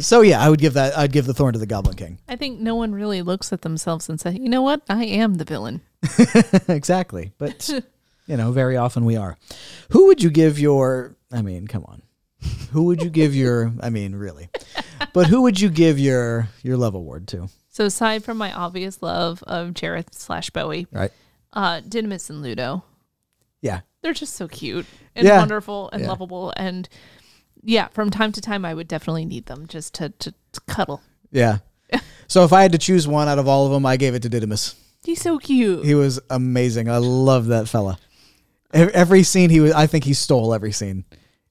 so yeah, I would give that. I'd give the thorn to the Goblin King. I think no one really looks at themselves and says, "You know what? I am the villain." *laughs* exactly. But *laughs* you know, very often we are. Who would you give your? I mean, come on. Who would you give your? I mean, really. But who would you give your your love award to? So aside from my obvious love of Jareth slash Bowie, Right. uh, Didymus and Ludo, Yeah. they're just so cute and Yeah. wonderful and Yeah. lovable, and yeah, from time to time, I would definitely need them just to to, to cuddle. Yeah. *laughs* So if I had to choose one out of all of them, I gave it to Didymus. He's so cute. He was amazing. I love that fella. Ev- Every scene he was, I think he stole every scene.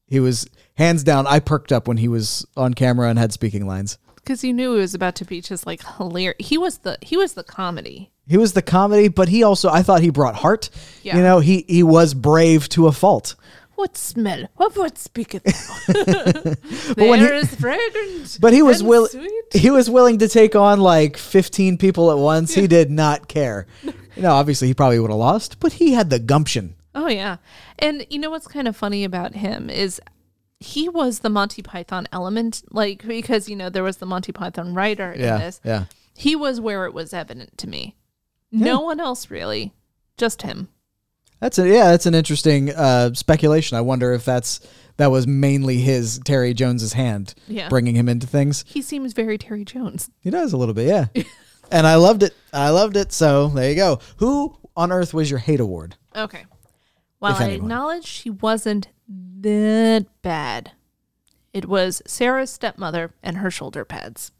He was hands down. I perked up when he was on camera and had speaking lines. because you knew it was about to be just like hilarious. He was the he was the comedy. He was the comedy, but he also I thought he brought heart. Yeah. You know, he he was brave to a fault. What smell? Of what speaketh *laughs* *laughs* thou? when he- is fragrant. But he was willing. He was willing to take on like fifteen people at once. He did not care. *laughs* You know, obviously he probably would have lost, but he had the gumption. Oh yeah, and you know what's kind of funny about him is he was the Monty Python element, like because you know there was the Monty Python writer in Yeah, this. yeah. He was where it was evident to me. No one else really, just him. That's a yeah. That's an interesting uh, speculation. I wonder if that's that was mainly his Terry Jones's hand Yeah. bringing him into things. He seems very Terry Jones. He does a little bit, yeah. *laughs* and I loved it. I loved it. So there you go. Who on earth was your hate award? Okay. While I acknowledge she wasn't that bad, it was Sarah's stepmother and her shoulder pads.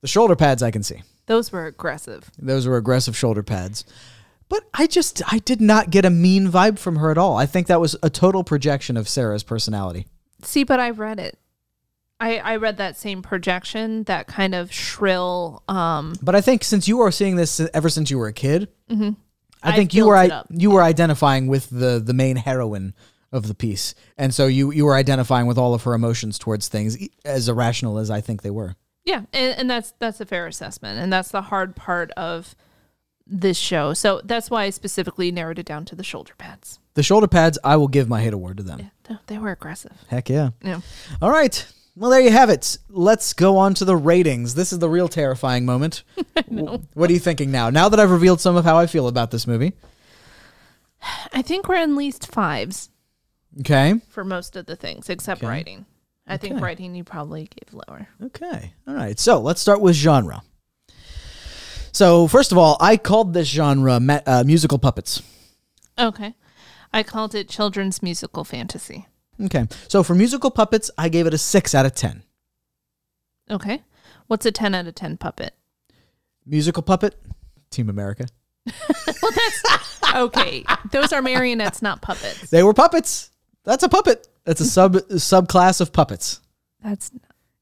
The shoulder pads I can see. Those were aggressive. Those were aggressive shoulder pads. But I just I did not get a mean vibe from her at all. I think that was a total projection of Sarah's personality. See, but I read it. I, I read that same projection, that kind of shrill. Um, But I think since you are seeing this ever since you were a kid, Mm-hmm. I think you were I, you were identifying with the the main heroine of the piece, and so you you were identifying with all of her emotions towards things as irrational as I think they were. Yeah, and, and that's that's a fair assessment, and that's the hard part of this show. So that's why I specifically narrowed it down to the shoulder pads. The shoulder pads, I will give my hate award to them. They- They were aggressive. Heck yeah. Yeah. All right. Well, there you have it. Let's go on to the ratings. This is the real terrifying moment. *laughs* What are you thinking now? Now that I've revealed some of how I feel about this movie. I think we're in least fives Okay. for most of the things, except Okay. writing. I think writing you probably gave lower. Okay. All right. So let's start with genre. So, first of all, I called this genre uh, musical puppets. Okay. I called it children's musical fantasy. Okay. So, for musical puppets, I gave it a 6 out of 10. Okay. What's a 10 out of 10 puppet? Musical puppet, Team America. *laughs* Well, that's okay. Those are marionettes, not puppets. They were puppets. That's a puppet. That's a sub subclass of puppets. That's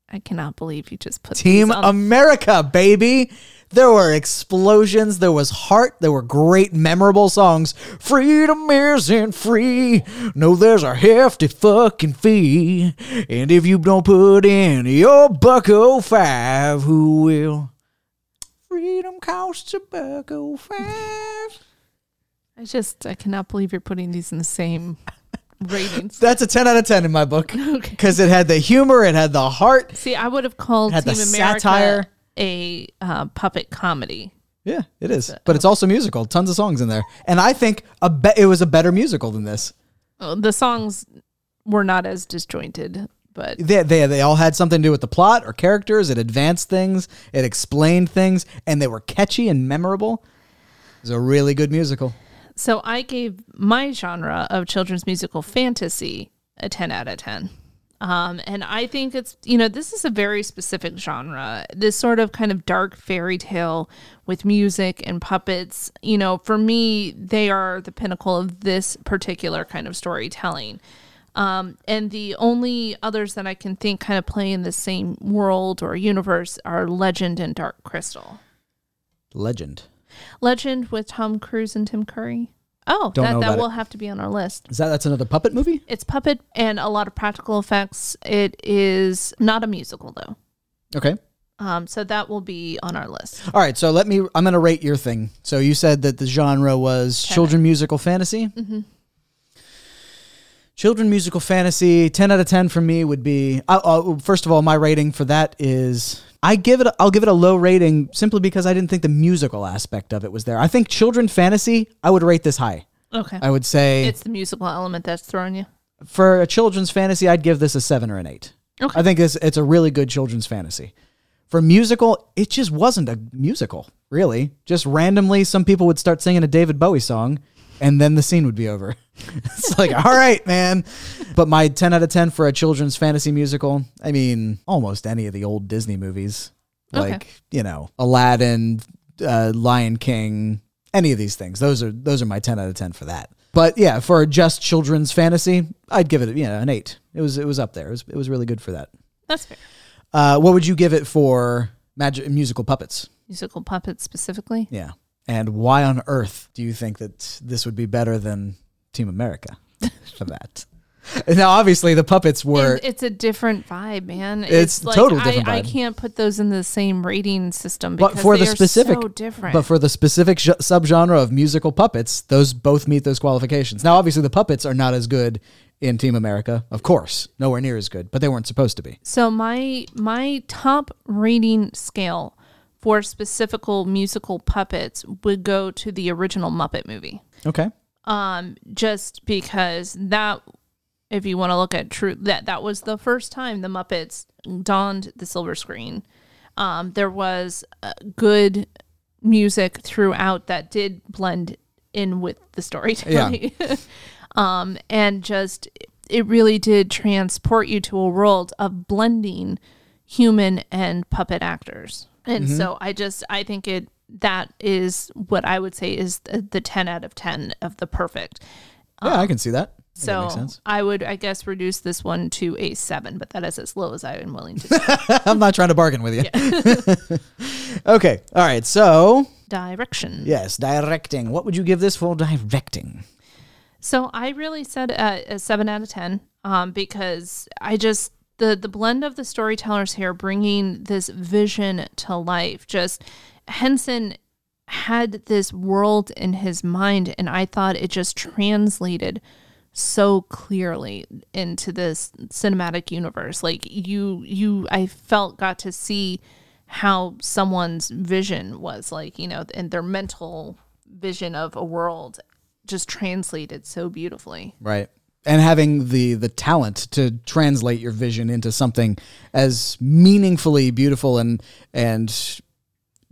I cannot believe you just put Team America, baby. There were explosions. There was heart. There were great, memorable songs. Freedom isn't free. No, there's a hefty fucking fee. And if you don't put in your buck oh five, who will? Freedom costs a buck oh five. I just I cannot believe you're putting these in the same *laughs* ratings. That's a 10 out of 10 in my book. *laughs* Because it had the humor, it had the heart. See, I would have called Had the America satire. A uh, puppet comedy. Yeah, it is. But it's also musical. Tons of songs in there. And I think a be- it was a better musical than this. The songs were not as disjointed, but they, they they all had something to do with the plot or characters. It advanced things. It explained things, and they were catchy and memorable. It was a really good musical. so I gave my genre of children's musical fantasy a 10 out of 10. Um, and I think it's, you know, this is a very specific genre. This sort of kind of dark fairy tale with music and puppets. You know, for me, they are the pinnacle of this particular kind of storytelling. Um, and the only others that I can think kind of play in the same world or universe are Legend and Dark Crystal. Legend. Legend with Tom Cruise and Tim Curry. Oh, Don't that, know that about will it. have to be on our list. Is that that's another puppet movie? It's puppet and a lot of practical effects. It is not a musical though. Okay. Um, so that will be on our list. All right. So let me. I'm going to rate your thing. So you said that the genre was children musical fantasy. Mm-hmm. Children musical fantasy. Ten out of ten for me would be. Uh, uh, first of all, my rating for that is. I give it. A, I'll give it a low rating simply because I didn't think the musical aspect of it was there. I think children fantasy. I would rate this high. Okay. I would say It's the musical element that's throwing you. for a children's fantasy, I'd give this a seven or an eight. Okay. I think it's it's a really good children's fantasy. For musical, it just wasn't a musical, really. Just randomly, some people would start singing a David Bowie song, and then the scene would be over. *laughs* it's like, all right, man. But my ten out of ten for a children's fantasy musical, I mean, almost any of the old Disney movies, Okay. like you know, Aladdin, uh, Lion King, any of these things. Those are those are my ten out of ten for that. But yeah, for just children's fantasy, I'd give it you know an eight. It was it was up there. It was it was really good for that. That's fair. Uh, what would you give it for magic musical puppets? Musical puppets specifically. Yeah, and why on earth do you think that this would be better than Team America for that? *laughs* Now, obviously, the puppets were. It- it's a different vibe, man. It's total different I, I can't put those in the same rating system but because for the specific, so different. but for the specific j- subgenre of musical puppets, those both meet those qualifications. Now, obviously, the puppets are not as good in Team America, of course, nowhere near as good, but they weren't supposed to be. So my my top rating scale for specific musical puppets would go to the original Muppet movie. Okay, Um, just because that, if you want to look at true, that that was the first time the Muppets donned the silver screen. Um, there was uh, good music throughout that did blend in with the storytelling. *laughs* um, and just it really did transport you to a world of blending human and puppet actors. And mm-hmm. so I just I think it that is what I would say is the, the 10 out of 10 of the perfect. yeah, I um, can see that. that So makes sense. I would I guess reduce this one to a 7, but that is as low as I am willing to go. *laughs* I'm not trying to bargain with you. *laughs* okay, all right. So direction. yes, directing. What would you give this for directing? So I really said a, a seven out of ten um, because I just the the blend of the storytellers here bringing this vision to life. Just Henson had this world in his mind, and I thought it just translated so clearly into this cinematic universe. Like you, you, I felt got to see how someone's vision was like, you know, and their mental vision of a world just translated so beautifully. Right. And having the the talent to translate your vision into something as meaningfully beautiful and and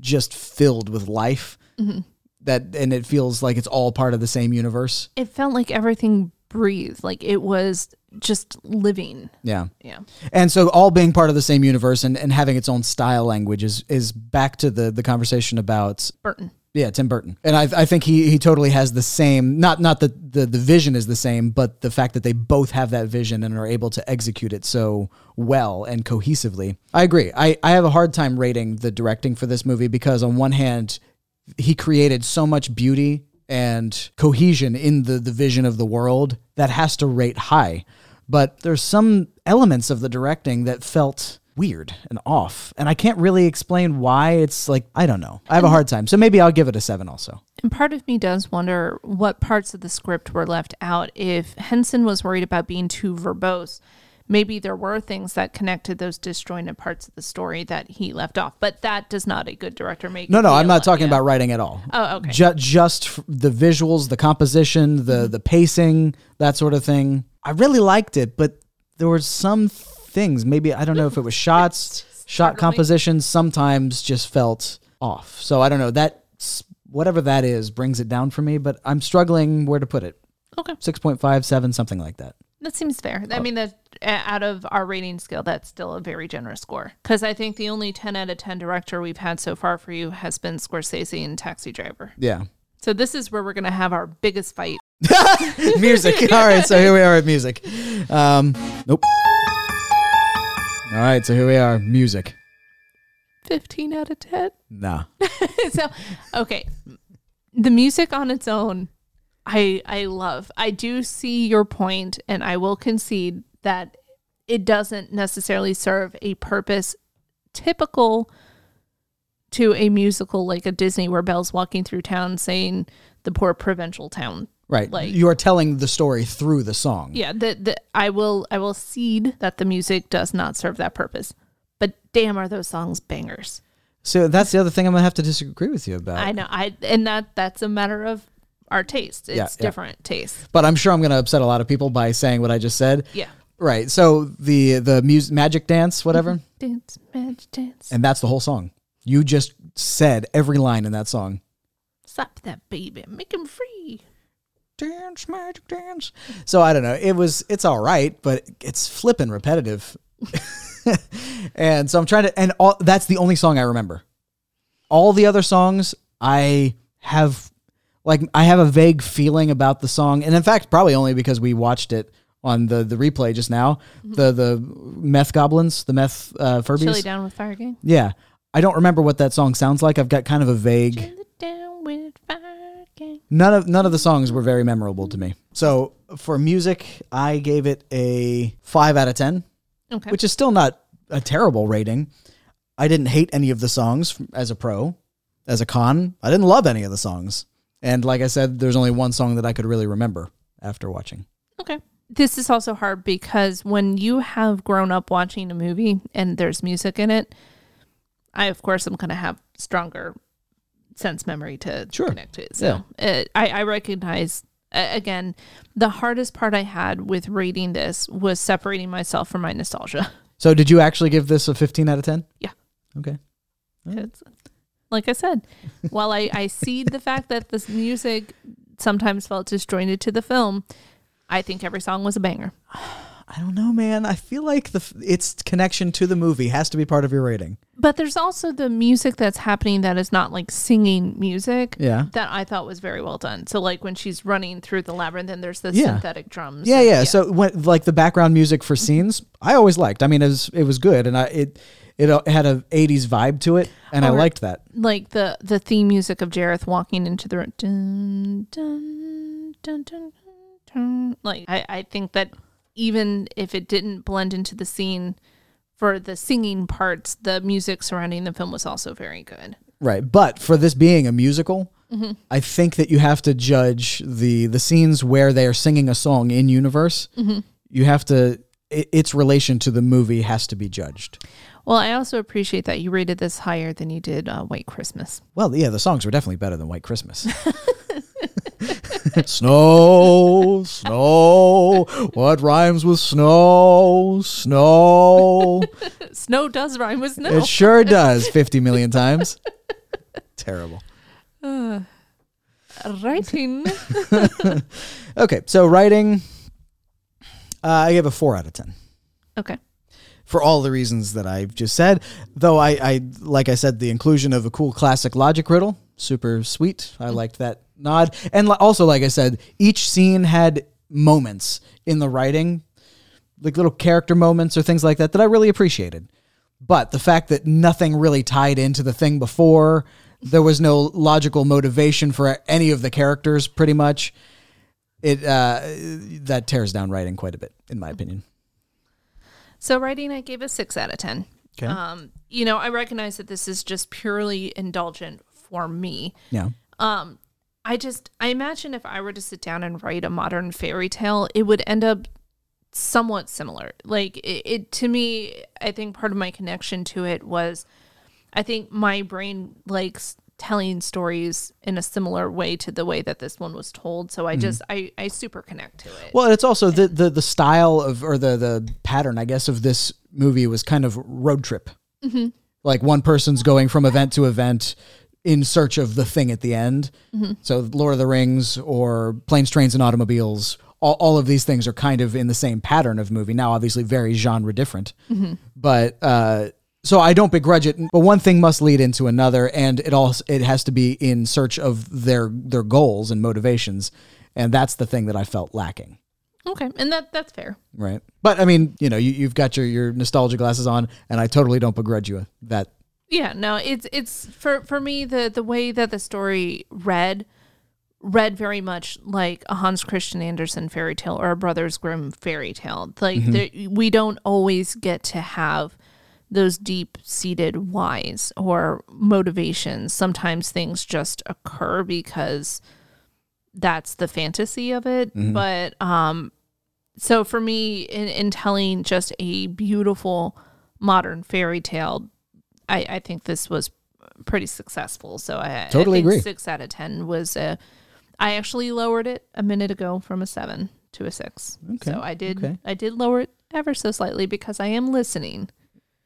just filled with life mm-hmm. that and it feels like it's all part of the same universe. It felt like everything breathed, like it was just living. Yeah. Yeah. And so all being part of the same universe and, and having its own style language is is back to the the conversation about Burton. Yeah, Tim Burton. And I, I think he, he totally has the same not not that the, the vision is the same, but the fact that they both have that vision and are able to execute it so well and cohesively. I agree. I, I have a hard time rating the directing for this movie because on one hand, he created so much beauty and cohesion in the, the vision of the world that has to rate high. But there's some elements of the directing that felt weird and off. And I can't really explain why. It's like, I don't know. I have a hard time. So maybe I'll give it a seven also. And part of me does wonder what parts of the script were left out. If Henson was worried about being too verbose, maybe there were things that connected those disjointed parts of the story that he left off. But that does not a good director make. No, no, I'm not talking about writing at all. Oh, okay. Ju- just the visuals, the composition, the mm-hmm. the pacing, that sort of thing. I really liked it, but there were some things. Maybe I don't know if it was shots, *laughs* shot compositions. Sometimes just felt off. So I don't know that whatever that is brings it down for me. But I'm struggling where to put it. Okay. Six point five, seven, something like that. That seems fair. Oh. I mean, that out of our rating scale, that's still a very generous score. Because I think the only 10 out of 10 director we've had so far for you has been Scorsese and Taxi Driver. Yeah. So this is where we're going to have our biggest fight. *laughs* music. *laughs* All right, so here we are at music. Um, nope. All right, so here we are, music. 15 out of 10. *laughs* Nah. so, okay. The music on its own, I I love. I do see your point, and I will concede that it doesn't necessarily serve a purpose typical to a musical like a Disney where Belle's walking through town saying the poor provincial town. Right. Like- you are telling the story through the song. Yeah, the, the I will I will cede that the music does not serve that purpose. But damn are those songs bangers. So that's the other thing I'm gonna have to disagree with you about. I know. I and that that's a matter of our taste. It's Yeah, yeah. different taste. But I'm sure I'm gonna upset a lot of people by saying what I just said. Yeah. Right. So the the music magic dance, whatever, mm-hmm. Dance, magic dance. and that's the whole song. You just said every line in that song. Stop that baby, make him free. Dance, magic dance. So I don't know. It was it's all right, but it's flippin' repetitive. *laughs* and so I'm trying to and all that's the only song I remember. All the other songs I have like I have a vague feeling about the song, and in fact, probably only because we watched it on the the replay just now. The the meth goblins, the meth uh, Furbies. Chili down with fire gang. Yeah, I don't remember what that song sounds like. I've got kind of a vague. None of none of the songs were very memorable to me. So for music, I gave it a five out of ten, Okay. which is still not a terrible rating. I didn't hate any of the songs as a pro. As a con, I didn't love any of the songs. And like I said, there's only one song that I could really remember after watching. Okay. This is also hard because when you have grown up watching a movie and there's music in it, I of course am going to have stronger sense memory to Sure. connect to. it. So uh, I, I recognize again the hardest part I had with reading this was separating myself from my nostalgia. *laughs* So did you actually give this a 15 out of 10? Yeah. Okay. It's, like I said, *laughs* while I, I see the fact that this music sometimes felt disjointed to the film, I think every song was a banger. *sighs* *sighs* *sighs* I don't know, man. I feel like the its connection to the movie has to be part of your rating. But there's also the music that's happening that is not like singing music. Yeah. That I thought was very well done. So like when she's running through the labyrinth and there's the Yeah. synthetic drums. Yeah, and- yeah. So when like the background music for scenes, I always liked. I mean, it was it was good, and I it it uh, had a '80s vibe to it, and I liked that. like the the theme music of Jareth walking into the room. Dun, dun, dun, dun, turn. Like I, I think that even if it didn't blend into the scene for the singing parts, the music surrounding the film was also very good. Right, but for this being a musical, I think that you have to judge the the scenes where they are singing a song in universe. You have to i its relation to the movie has to be judged. Well, I also appreciate that you rated this higher than you did uh, White Christmas. Well, yeah, the songs were definitely better than White Christmas. *laughs* snow, snow, what rhymes with snow? Snow. Snow does rhyme with snow. It sure does 50 million times. Terrible. Writing. *laughs* Okay, so writing, uh, I gave a 4 out of 10. okay. for all the reasons that I've just said. Though I, I like I said, the inclusion of a cool classic logic riddle, super sweet. I liked that nod, and also like I said, each scene had moments in the writing, like little character moments or things like that that I really appreciated. But the fact that nothing really tied into the thing before, there was no logical motivation for any of the characters, pretty much. It uh, that tears down writing quite a bit, in my opinion. So writing, I gave a six out of ten. Okay. Um, you know, I recognize that this is just purely indulgent for me. Yeah. Um, I just I imagine if I were to sit down and write a modern fairy tale, it would end up somewhat similar. Like it, it to me, I think part of my connection to it was I think my brain likes telling stories in a similar way to the way that this one was told. So I just I, I super connect to it. Well, it's also the, the the style of or the the pattern, I guess, of this movie was kind of road trip. Mm-hmm. Like one person's going from event to event in search of the thing at the end. Mm-hmm. So Lord of the Rings or Planes, Trains, and Automobiles. All, all of these things are kind of in the same pattern of movie. Now, obviously, very genre different, Mm-hmm. but uh, so I don't begrudge it. But one thing must lead into another, and it all it has to be in search of their their goals and motivations, and that's the thing that I felt lacking. Okay. And that that's fair. Right. But I mean, you know, you, you've got your, your nostalgia glasses on, and I totally don't begrudge you that. Yeah, no, it's it's for for me the the way that the story read read very much like a Hans Christian Andersen fairy tale or a Brothers Grimm fairy tale. Like there, we don't always get to have those deep seated whys or motivations. Sometimes things just occur because that's the fantasy of it. But um so for me in, in telling just a beautiful modern fairy tale, I, I think this was pretty successful. So I Totally I think agree. Six out of ten was a. I actually lowered it a minute ago from a seven to a six. Okay, So I did. okay. I did lower it ever so slightly because I am listening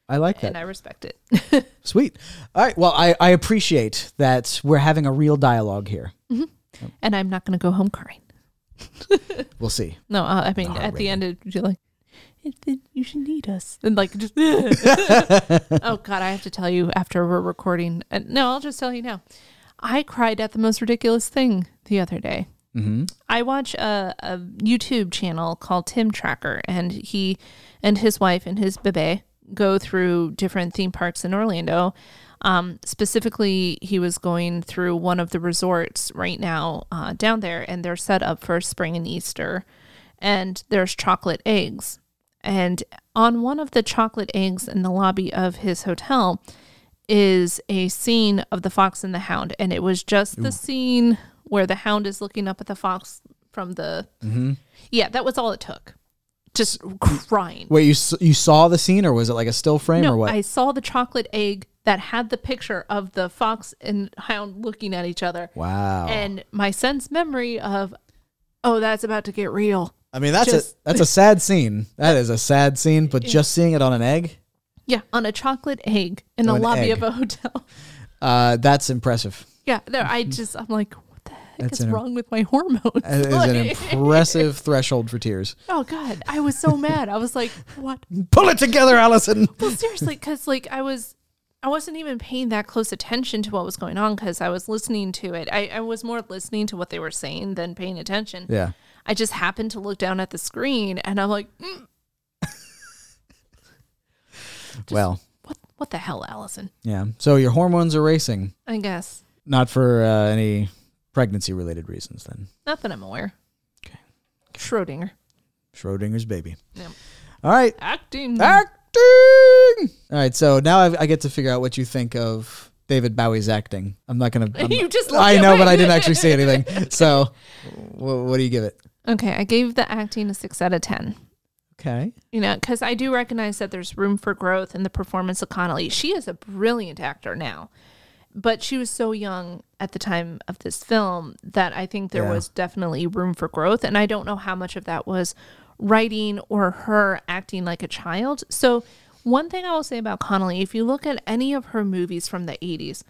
I like that. and. I respect it. *laughs* Sweet. All right. Well, I, I appreciate that we're having a real dialogue here. and I'm not going to go home crying. *laughs* We'll see. No, uh, I mean at the end, of you're like, "It- it- you should need us, and like just. *laughs* *laughs* oh God, I have to tell you after we're recording. Uh, no, I'll just tell you now. I cried at the most ridiculous thing the other day. Mm-hmm. I watch a, a YouTube channel called Tim Tracker, and he and his wife and his bebe go through different theme parks in Orlando. Um, specifically, he was going through one of the resorts right now uh, down there, and they're set up for spring and Easter. And there's chocolate eggs. And on one of the chocolate eggs in the lobby of his hotel is a scene of the fox and the hound. And it was just the scene where the hound is looking up at the fox from the. Mm-hmm. Yeah, that was all it took. Just crying. Wait, you you saw the scene, or was it like a still frame, or what? I saw the chocolate egg that had the picture of the fox and hound looking at each other. wow. And my sense memory of, oh, that's about to get real. I mean, that's just- a that's a sad scene. That is a sad scene. But just seeing it on an egg, Yeah, on a chocolate egg in the an lobby egg. of a hotel. uh, that's impressive. Yeah, no, I just, I'm like, what the heck That's is an- wrong with my hormones? That is an *laughs* impressive threshold for tears. oh God, I was so mad. I was like, what? Pull it together, Allison. *laughs* Well, seriously, because like I was, I wasn't even paying that close attention to what was going on because I was listening to it. I, I was more listening to what they were saying than paying attention. Yeah. I just happened to look down at the screen and I'm like, mm, *laughs* well, what, what the hell, Allison? yeah. So your hormones are racing, I guess not for uh, any pregnancy related reasons. Then not that I'm aware. Okay. Schrodinger. Schrodinger's baby. Yep. All right. Acting. Acting. All right. So now I've, I get to figure out what you think of David Bowie's acting. I'm not gonna. *laughs* I'm You just I know, but I didn't actually say anything. *laughs* So, wh- what do you give it? Okay, I gave the acting a six out of ten. Okay. You know, because I do recognize that there's room for growth in the performance of Connelly. She is a brilliant actor now, but she was so young at the time of this film that I think there Yeah. was definitely room for growth. And I don't know how much of that was writing or her acting like a child. So, one thing I will say about Connelly, if you look at any of her movies from the 80s,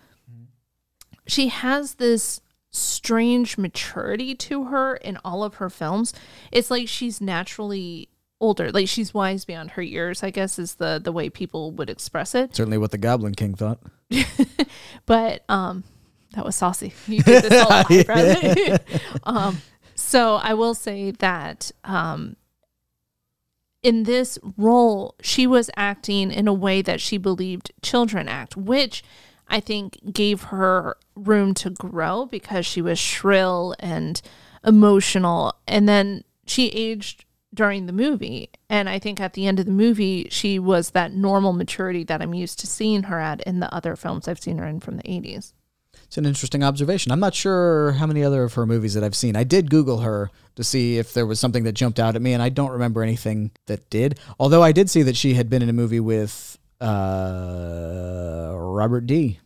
she has this strange maturity to her in all of her films. It's like she's naturally older, like she's wise beyond her years, I guess is the the way people would express it. *laughs* Certainly, what the Goblin King thought. But um that was saucy. You did this all *laughs* live, right? *laughs* um so I will say that um in this role, she was acting in a way that she believed children act, which I think gave her room to grow because she was shrill and emotional. And then she aged during the movie. And I think at the end of the movie, she was that normal maturity that I'm used to seeing her at in the other films I've seen her in from the 80s. It's an interesting observation. I'm not sure how many other of her movies that I've seen. I did Google her to see if there was something that jumped out at me, and I don't remember anything that did. Although I did see that she had been in a movie with uh, Robert De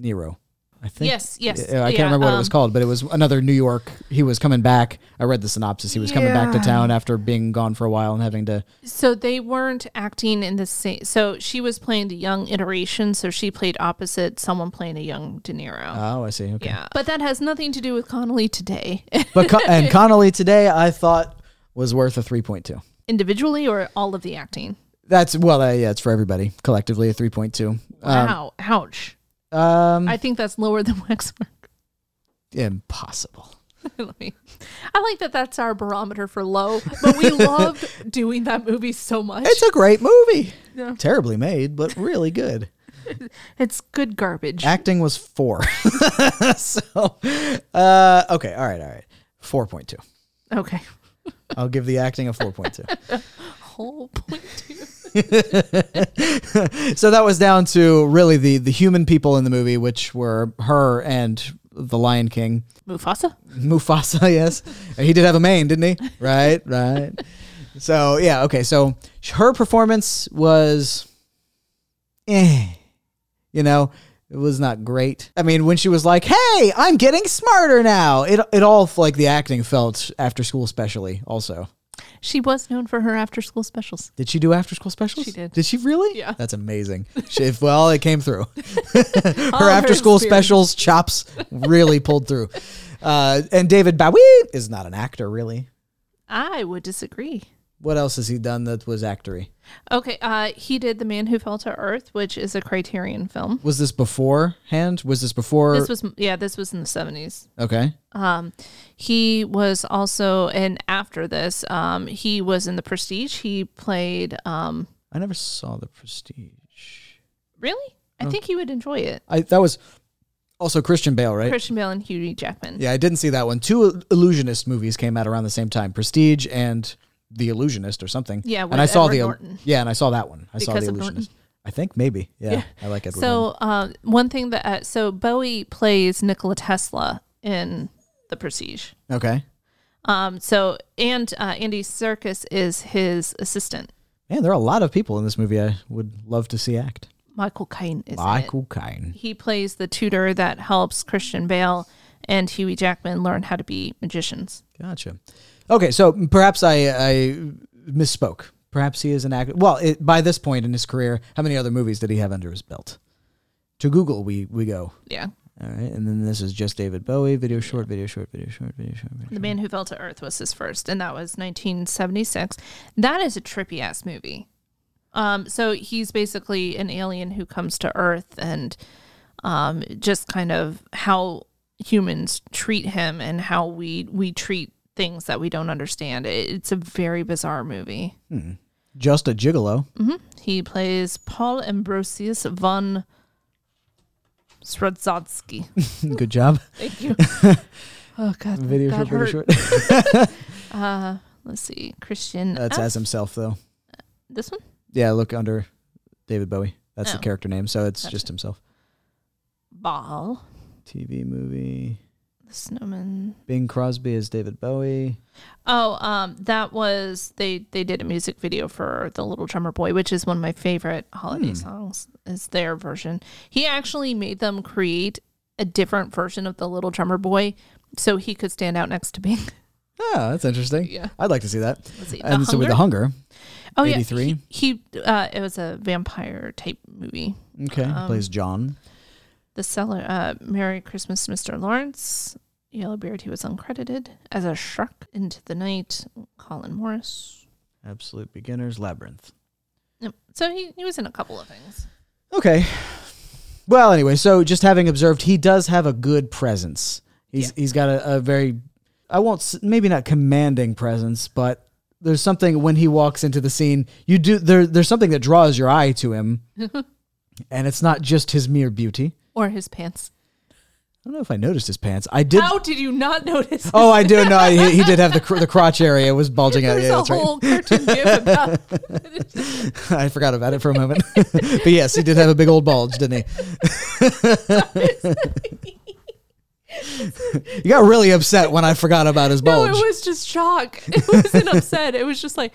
Niro. I think. Yes, yes, Yeah, I can't yeah, remember what it was um, called, but it was another New York. He was coming back. I read the synopsis. He was coming back to town after being gone for a while and having to. So they weren't acting in the same. So she was playing the young iteration. So she played opposite someone playing a young De Niro. Oh, I see. Okay. yeah, but that has nothing to do with Connelly today, *laughs* But Con- and Connelly today, I thought was worth a three point two. individually or all of the acting. That's well, uh, yeah, it's for everybody collectively a three point two. Wow, ouch! Um, I think that's lower than *laughs* Waxwork. impossible. *laughs* I like that. That's our barometer for low. But we *laughs* loved doing that movie so much. It's a great movie. Yeah. Terribly made, but really good. It's good garbage. Acting was four. so, uh, okay, all right, all right, four point two. okay. I'll give the acting a four point two. Whole point two. *laughs* so that was down to really the the human people in the movie, which were her and the Lion King, Mufasa. Mufasa. *laughs* Yes, he did have a mane, didn't he? Right, right. So yeah, okay. So her performance was, eh, you know, it was not great. I mean, when she was like, "Hey, I'm getting smarter now," it it all like the acting felt after school, especially Also, She was known for her after school specials. did she do after school specials? She did. Did she really? Yeah. That's amazing. She, if, well, it came through. *laughs* *laughs* Her after school specials chops really pulled through. Uh, and David Bowie is not an actor, really. I would disagree. What else has he done that was actory? Okay, uh, he did The Man Who Fell to Earth, which is a Criterion film. Was this beforehand? Was this before? This was yeah, this was in the seventies. okay. Um, he was also and after this, um, he was in The Prestige. He played um, I never saw The Prestige. really. I think he would enjoy it. I that was also Christian Bale, right? Christian Bale and Hugh Jackman. yeah, I didn't see that one. Two Illusionist movies came out around the same time: Prestige and The Illusionist, or something. Yeah, and I saw Edward the Norton. yeah, and I saw that one. I saw The? Illusionist. I think maybe. Yeah, Yeah. I like Edward. So uh, one thing that uh, so Bowie plays Nikola Tesla in The Prestige. Okay. Um, so and uh, Andy Serkis is his assistant. Man, there are a lot of people in this movie I would love to see act. Michael Caine is it. Michael Caine. He plays the tutor that helps Christian Bale and Huey Jackman learn how to be magicians. Gotcha. Okay, so perhaps I, I misspoke. Perhaps he is an actor. Well, it, by this point in his career, how many other movies did he have under his belt? To Google, we we go. Yeah. All right, and then this is just David Bowie, video short, video short, video short, video short. Video The. Man Who Fell to Earth was his first, and that was 1976. That is a trippy ass movie. Um, so he's basically an alien who comes to Earth and um, just kind of how humans treat him and how we we treat things that we don't understand. It's a very bizarre movie. Hmm. Just a gigolo. Mm-hmm. He plays Paul Ambrosius von Srodzotsky. *laughs* Good job. Thank you. *laughs* oh God, Video that short, video *laughs* short. Uh, let's see, Christian. That's F. as himself though. Uh, this one. Yeah, look under David Bowie. That's the Oh. character name, so it's Gotcha. just himself. Ball. TV movie. The snowman. Bing Crosby is David Bowie. Oh, um, that was they. They did a music video for the Little Drummer Boy, which is one of my favorite holiday songs. Is their version. He actually made them create a different version of the Little Drummer Boy, so he could stand out next to Bing. Oh, *laughs* that's interesting. Yeah. I'd like to see that. See, and so with the Hunger? Oh yeah, 83? He, he uh, it was a vampire type movie. Okay. Um, plays John. The seller, uh, Merry Christmas, Mr. Lawrence. Yellowbeard, he was uncredited as a shark into the night. Colin Morris. Absolute beginners. Labyrinth. Yep. So he, he was in a couple of things. Okay. Well, anyway, so just having observed, he does have a good presence. He's he's got a, a very, I won't maybe not commanding presence, but there's something when he walks into the scene. You do there. There's something that draws your eye to him, *laughs* and it's not just his mere beauty. Or his pants. I don't know if I noticed his pants. I did. How did you not notice? Oh, I do know. He, he did have the cr- the *laughs* crotch area was bulging out. There's Yeah, a that's right. whole cartoon gif about *laughs* I forgot about it for a moment. *laughs* but yes, he did have a big old bulge, didn't he? you got really upset when I forgot about his bulge. No, it was just shock. It wasn't upset. It was just like,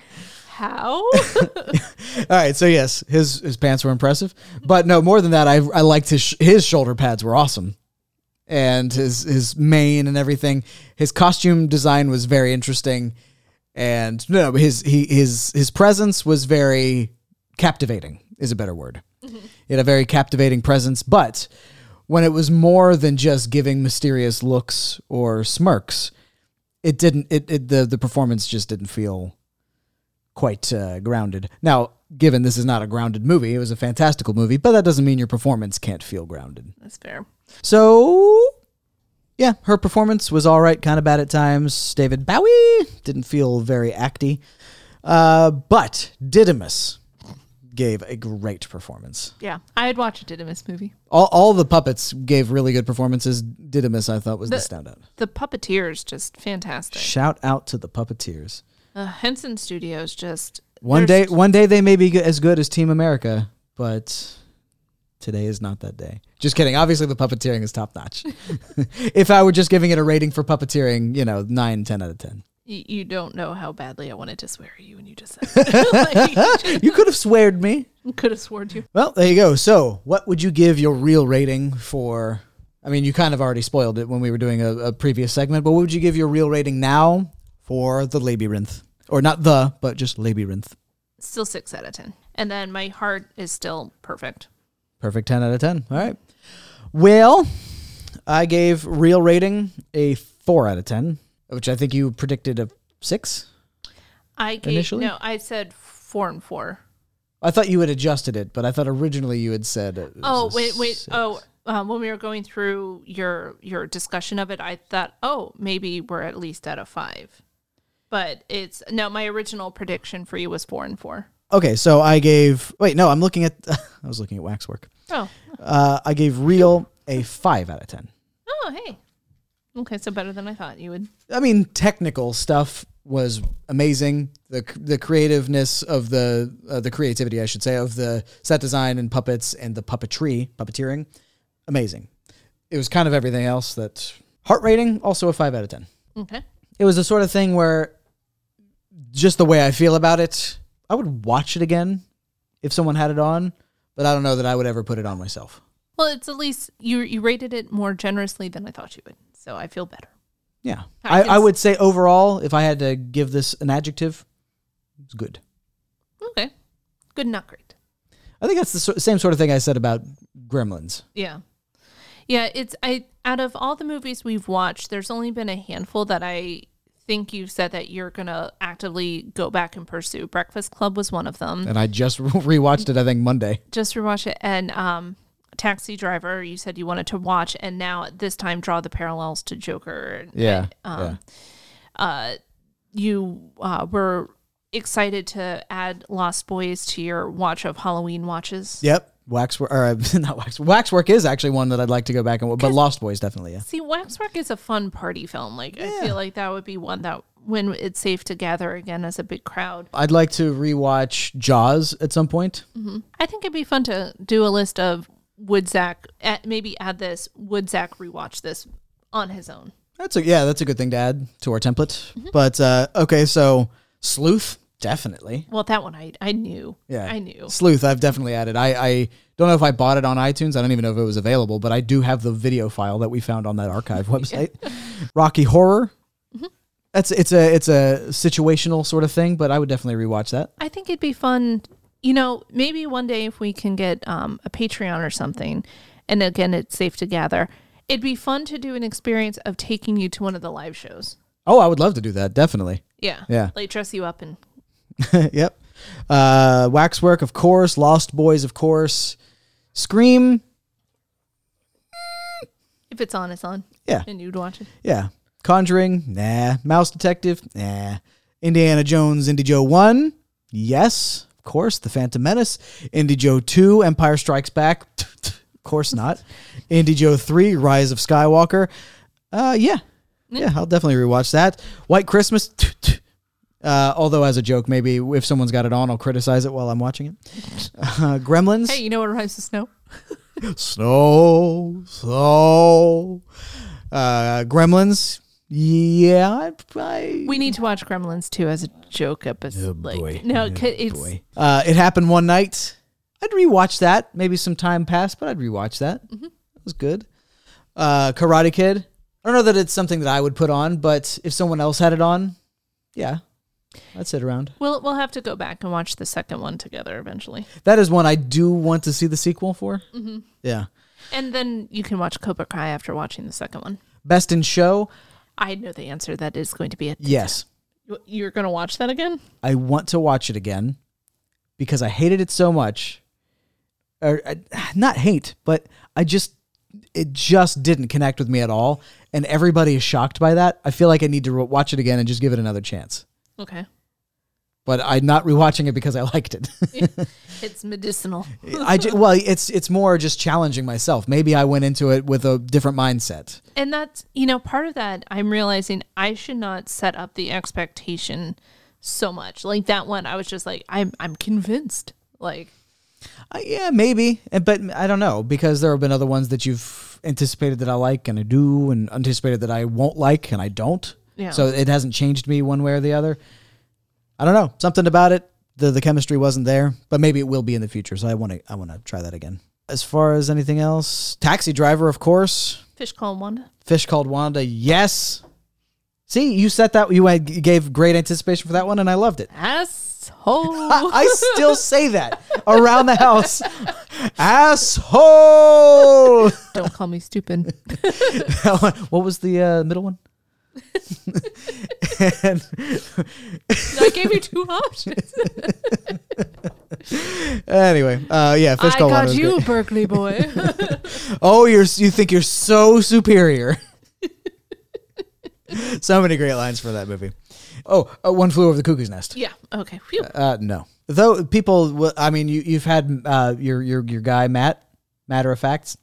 how? *laughs* All right, so yes, his his pants were impressive, but no, more than that, I I liked his sh- his shoulder pads were awesome, and his his mane and everything. His costume design was very interesting, and no, his he his his presence was very captivating. Is a better word. Mm-hmm. He had a very captivating presence, but when it was more than just giving mysterious looks or smirks, it didn't. It, it the the performance just didn't feel quite uh, grounded. Now, given this is not a grounded movie, it was a fantastical movie, but that doesn't mean your performance can't feel grounded. That's fair. So, yeah, her performance was all right, kind of bad at times. David Bowie didn't feel very acty, uh, but Didymus gave a great performance. Yeah, I'd watch a Didymus movie. All, all the puppets gave really good performances. Didymus, I thought, was the, The- standout. The puppeteers just fantastic. Shout out to the puppeteers. Uh, Henson Studios just One day, one day they may be as good as Team America, but today is not that day. Just kidding. Obviously, the puppeteering is top notch. *laughs* if I were just giving it a rating for puppeteering, you know, nine, ten out of 10. y- you don't know how badly I wanted to swear at you when you just said *laughs* it. *laughs* You could have sweared me. could have sworn you. Well, there you go. So, what would you give your real rating for? I mean, you kind of already spoiled it when we were doing a, a previous segment, but what would you give your real rating now for the labyrinth? Or not the, but just labyrinth. Still six out of ten. And then my heart is still perfect. Perfect 10 out of 10. All right. Well, I gave real rating a 4 out of 10, which I think you predicted a 6. I gave Initially? no. I said four and four. I thought you had adjusted it, but I thought originally you had said. Oh wait, wait. six. Oh, um, when we were going through your your discussion of it, I thought, oh, maybe we're at least at a five. But it's no. My original prediction for you was four and four. Okay, so I gave. Wait, no, I'm looking at. *laughs* I was looking at waxwork. Oh, Uh, I gave real a 5 out of 10. oh, hey. Okay, so better than I thought you would. I mean, technical stuff was amazing. The the creativeness of the uh, the creativity, I should say, of the set design and puppets and the puppetry, puppeteering, amazing. It was kind of everything else that heart rating also a 5 out of 10. Okay. It was the sort of thing where just the way I feel about it, I would watch it again if someone had it on, but I don't know that I would ever put it on myself. Well, it's at least you you rated it more generously than I thought you would, so I feel better. Yeah. I I, I would say overall, if I had to give this an adjective, it's good. Okay, good, not great. I think that's the so- same sort of thing I said about Gremlins. Yeah. Yeah, it's I out of all the movies we've watched, there's only been a handful that I think you've said that you're gonna actively go back and pursue. Breakfast Club was one of them. And I just *laughs* rewatched it, I think, Monday. Just rewatch it. And um Taxi Driver, you said you wanted to watch and now at this time draw the parallels to Joker. Yeah. Um uh you uh were excited to add Lost Boys to your watch of Halloween watches. Yep. Waxwork, or uh, *laughs* not wax. Waxwork is actually one that I'd like to go back and, but Lost Boys definitely, yeah. See, Waxwork is a fun party film. Like I feel like that would be one that when it's safe to gather again as a big crowd. I'd like to rewatch Jaws at some point. I think it'd be fun to do a list of would Zach maybe add this would Zach rewatch this on his own. That's a yeah, that's a good thing to add to our template. Mm-hmm. But uh, okay, so Sleuth definitely. Well, that one I I knew. Yeah, I knew. Sleuth. I've definitely added. I I don't know if I bought it on iTunes. I don't even know if it was available, but I do have the video file that we found on that archive *laughs* website. Rocky Horror. Mm-hmm. That's it's a it's a situational sort of thing, but I would definitely rewatch that. I think it'd be fun. You know, maybe one day if we can get um, a Patreon or something, and again, it's safe to gather. It'd be fun to do an experience of taking you to one of the live shows. Oh, I would love to do that. Definitely. Yeah. Yeah. Like dress you up and *laughs* yep. Uh, Waxwork, of course. Lost Boys, of course. Scream. if it's on, it's on. Yeah. And you'd watch it. Yeah. Conjuring, nah. Mouse Detective, nah. Indiana Jones, Indy Joe 1, yes, of course. The Phantom Menace, Indy Joe 2, Empire Strikes Back, *laughs* of course not. *laughs* Indy Joe 3, Rise of Skywalker, uh, yeah. Yeah, I'll definitely rewatch that. White Christmas, uh, although as a joke, maybe if someone's got it on, I'll criticize it while I'm watching it. Uh, Gremlins, Hey, you know what rhymes with snow? *laughs* Snow, snow. Uh, Gremlins. Yeah, I, I We need to watch Gremlins too as a joke episode. like, boy. No, Oh, 'cause it's boy. Uh, it happened one night. I'd rewatch that. Maybe some time passed, but I'd rewatch that. Mm-hmm. It was good. Uh, Karate Kid. I don't know that it's something that I would put on, but if someone else had it on, yeah, I'd sit around. we'll we'll have to go back and watch the second one together eventually, That is one I do want to see the sequel for. Mm-hmm. Yeah. and then you can watch Cobra Kai after watching the second one. Best in show. I know the answer. That is going to be it. Yes. You're going to watch that again? I want to watch it again because I hated it so much. Or uh, not hate, but I just it just didn't connect with me at all, and everybody is shocked by that. I feel like I need to watch it again and just give it another chance. Okay. But I'm not rewatching it because I liked it. *laughs* *laughs* It's medicinal. *laughs* I ju- well, it's it's more just challenging myself. Maybe I went into it with a different mindset. And that's, you know, part of that I'm realizing I should not set up the expectation so much. Like that one, I was just like, I'm I'm convinced. Like, Uh, yeah, maybe, Uh, but I don't know because there have been other ones that you've anticipated that I like and I do, and anticipated that I won't like and I don't. Yeah. So it hasn't changed me one way or the other. I don't know. Something about it, the the chemistry wasn't there, but maybe it will be in the future. So I want to I want to try that again. As far as anything else, Taxi Driver, of course. fish called Wanda. Fish called Wanda, yes. See, you set that you you gave great anticipation for that one, and I loved it. Asshole. I still say that around the house. Asshole. Don't call me stupid. *laughs* what was the uh, middle one? And, I gave you two options. *laughs* anyway, uh, yeah, fish I called got you, great. Berkeley boy. *laughs* *laughs* Oh, you're you think you're so superior. so many great lines for that movie. Oh, uh, one flew over the cuckoo's nest. yeah. Okay. Phew. Uh, no. Though people, will- I mean, you you've had uh, your your your guy Matt, matter of facts.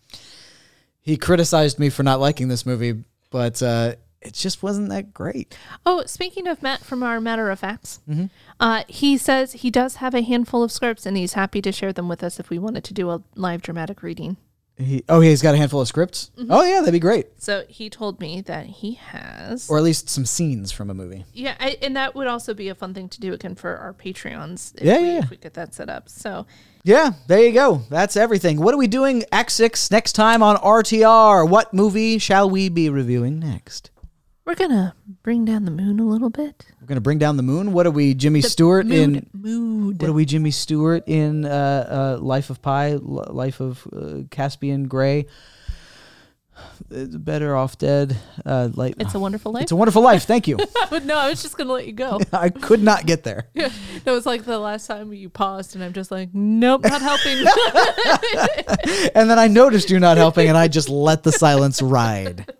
He criticized me for not liking this movie, but uh, it just wasn't that great. Oh, speaking of Matt from our Matter of Facts, Mm-hmm. uh, he says he does have a handful of scripts and he's happy to share them with us if we wanted to do a live dramatic reading. He, oh, he's got a handful of scripts. Oh yeah, that'd be great, So he told me that he has. or at least some scenes from a movie. yeah, I, and that would also be a fun thing to do again for our Patreons. If Yeah, we, yeah. If we get that set up. So Yeah, there you go. That's everything. What are we doing Act Six next time on RTR? What movie shall we be reviewing next? We're gonna bring down the moon a little bit. We're gonna bring down the moon. What are we, Jimmy Stewart mood, in? mood. What are we, Jimmy Stewart in? Uh, uh, Life of Pi, L- Life of uh, Caspian Gray. Better off dead. Uh, like It's a Wonderful Life. It's a Wonderful Life. Thank you. *laughs* but no, I was just gonna let you go. *laughs* I could not get there. *laughs* That was like the last time you paused, and I'm just like, nope, not helping. And then I noticed you're not helping, and I just let the silence ride.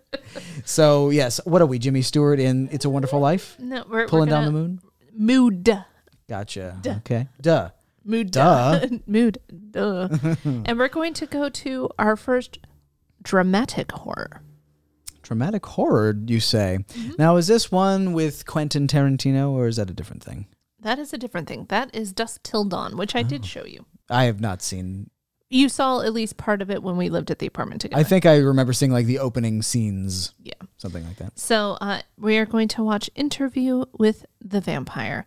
So yes, what are we, Jimmy Stewart in It's a Wonderful Life? no, we're Pulling we're down the moon. Mood. Gotcha. Okay. Duh. Mood. Duh. *laughs* Mood. Duh. *laughs* and we're going to go to our first dramatic horror. Dramatic horror, you say? Mm-hmm. Now, is this one with Quentin Tarantino, or is that a different thing? That is a different thing. That is Dusk Till Dawn, which I Oh. did show you. I have not seen. You saw at least part of it when we lived at the apartment together. I think I remember seeing like the opening scenes, Yeah. something like that. So uh, we are going to watch Interview with the Vampire,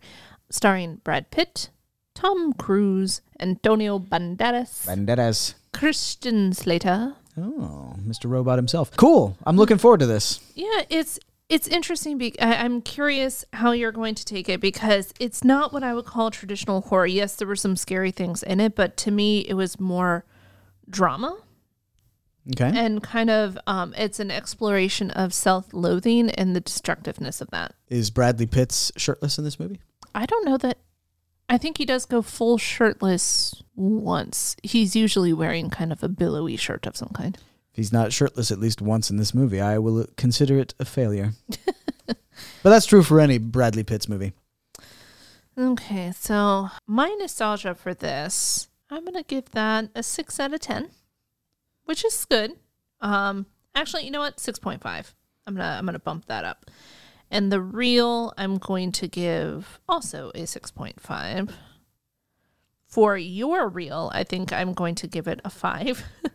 starring Brad Pitt, Tom Cruise, Antonio Banderas, Banderas. Christian Slater. Oh, Mr. Robot himself. Cool. I'm looking forward to this. Yeah, it's it's interesting. Be- I, I'm curious how you're going to take it because it's not what I would call traditional horror. Yes, there were some scary things in it, but to me, it was more drama Okay. and kind of um, it's an exploration of self-loathing and the destructiveness of that. Is Bradley Pitts shirtless in this movie? I don't know that. I think he does go full shirtless once. He's usually wearing kind of a billowy shirt of some kind. If he's not shirtless at least once in this movie, I will consider it a failure. *laughs* but that's true for any Bradley Pitts movie. Okay, so my nostalgia for this, I'm gonna give that a six out of ten, which is good. Um, actually, you know what? Six point five. I'm gonna I'm gonna bump that up. And the real, I'm going to give also a six point five. For your real, I think I'm going to give it a five. *laughs*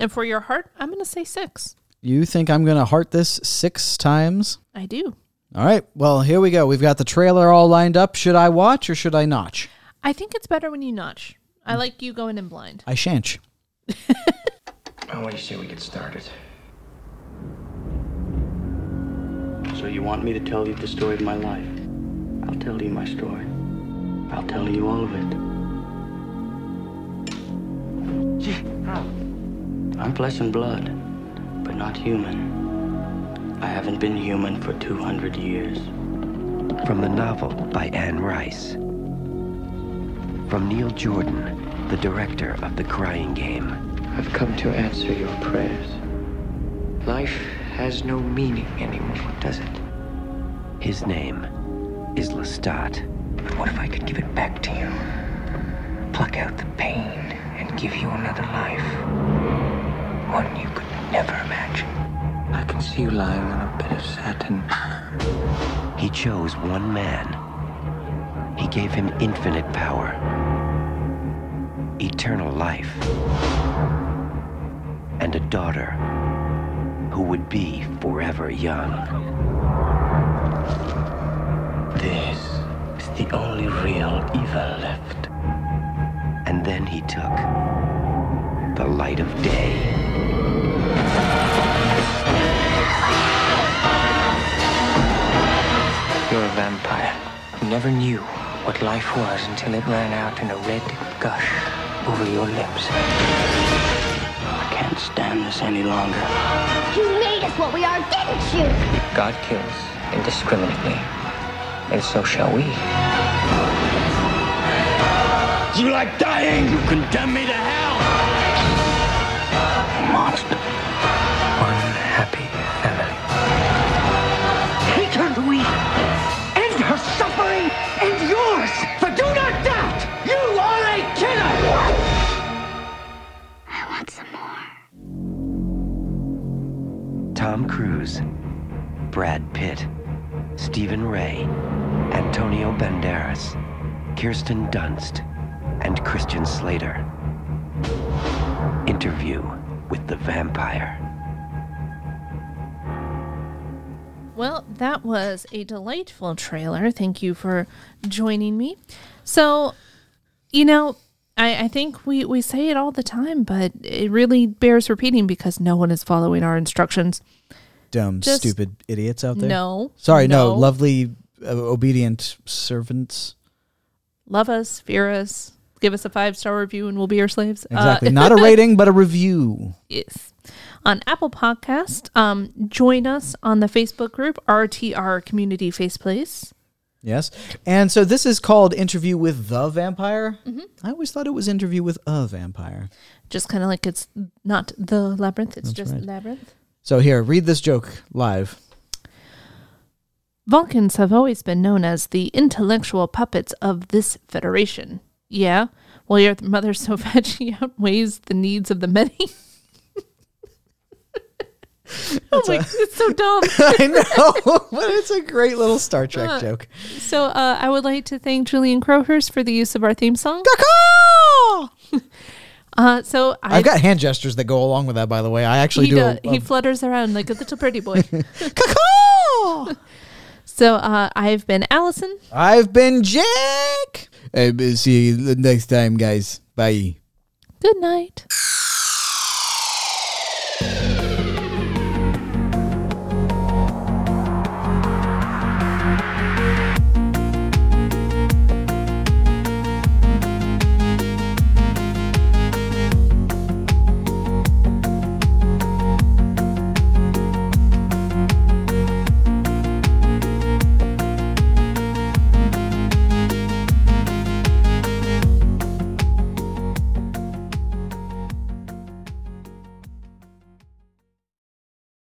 and for your heart, I'm gonna say six. You think I'm going to heart this six times? I do. All right. Well, here we go. We've got the trailer all lined up. Should I watch or should I notch? I think it's better when you notch. I like you going in blind. I shan't. Well, what do you say we get started? So you want me to tell you the story of my life? I'll tell you my story. I'll tell you all of it. I'm flesh and blood, but not human. I haven't been human for 200 years. From the novel by Anne Rice. From Neil Jordan, the director of The Crying Game. I've come to answer your prayers. Life has no meaning anymore, does it? His name is Lestat. But what if I could give it back to you? Pluck out the pain and give you another life. One you could never imagine. I can see you lying on a bed of satin. He chose one man. He gave him infinite power, eternal life, and a daughter who would be forever young. This is the only real evil left. And then he took the light of day. You're a vampire who never knew what life was until it ran out in a red gush over your lips. I can't stand this any longer. You made us what we are, didn't you? God kills indiscriminately, and so shall we. You like dying? You condemn me to hell! Monster. Banderas, Kirsten Dunst, and Christian Slater. Interview with the Vampire. Well, that was a delightful trailer. Thank you for joining me. So, you know, I, I think we, we say it all the time, but it really bears repeating because no one is following our instructions. Dumb, Just- stupid idiots out there. No. Sorry, no. no. Lovely, obedient servants. Love us, fear us, give us a five star review, and we'll be your slaves. Uh, Exactly. *laughs* Not a rating, but a review. Yes. On Apple Podcast, um, join us on the Facebook group RTR Community Faceplace. Yes. And so this is called Interview with the Vampire. Mm-hmm. I always thought it was Interview with a Vampire. Just kind of like it's not the labyrinth, it's That's just right. labyrinth. So here, read this joke live. Vulcans have always been known as the intellectual puppets of this federation. Yeah, well, your mother so fat she outweighs the needs of the many. *laughs* I'm like, it's so dumb. *laughs* I know, *laughs* but it's a great little Star Trek Uh, joke. So uh, I would like to thank Julian Crowhurst for the use of our theme song. Uh, so I, I've got hand gestures that go along with that. By the way, I actually he, do. does- a- he flutters around like a little pretty boy. So uh, I've been Allison. I've been Jack. Uh, see you next time, guys. Bye. Good night.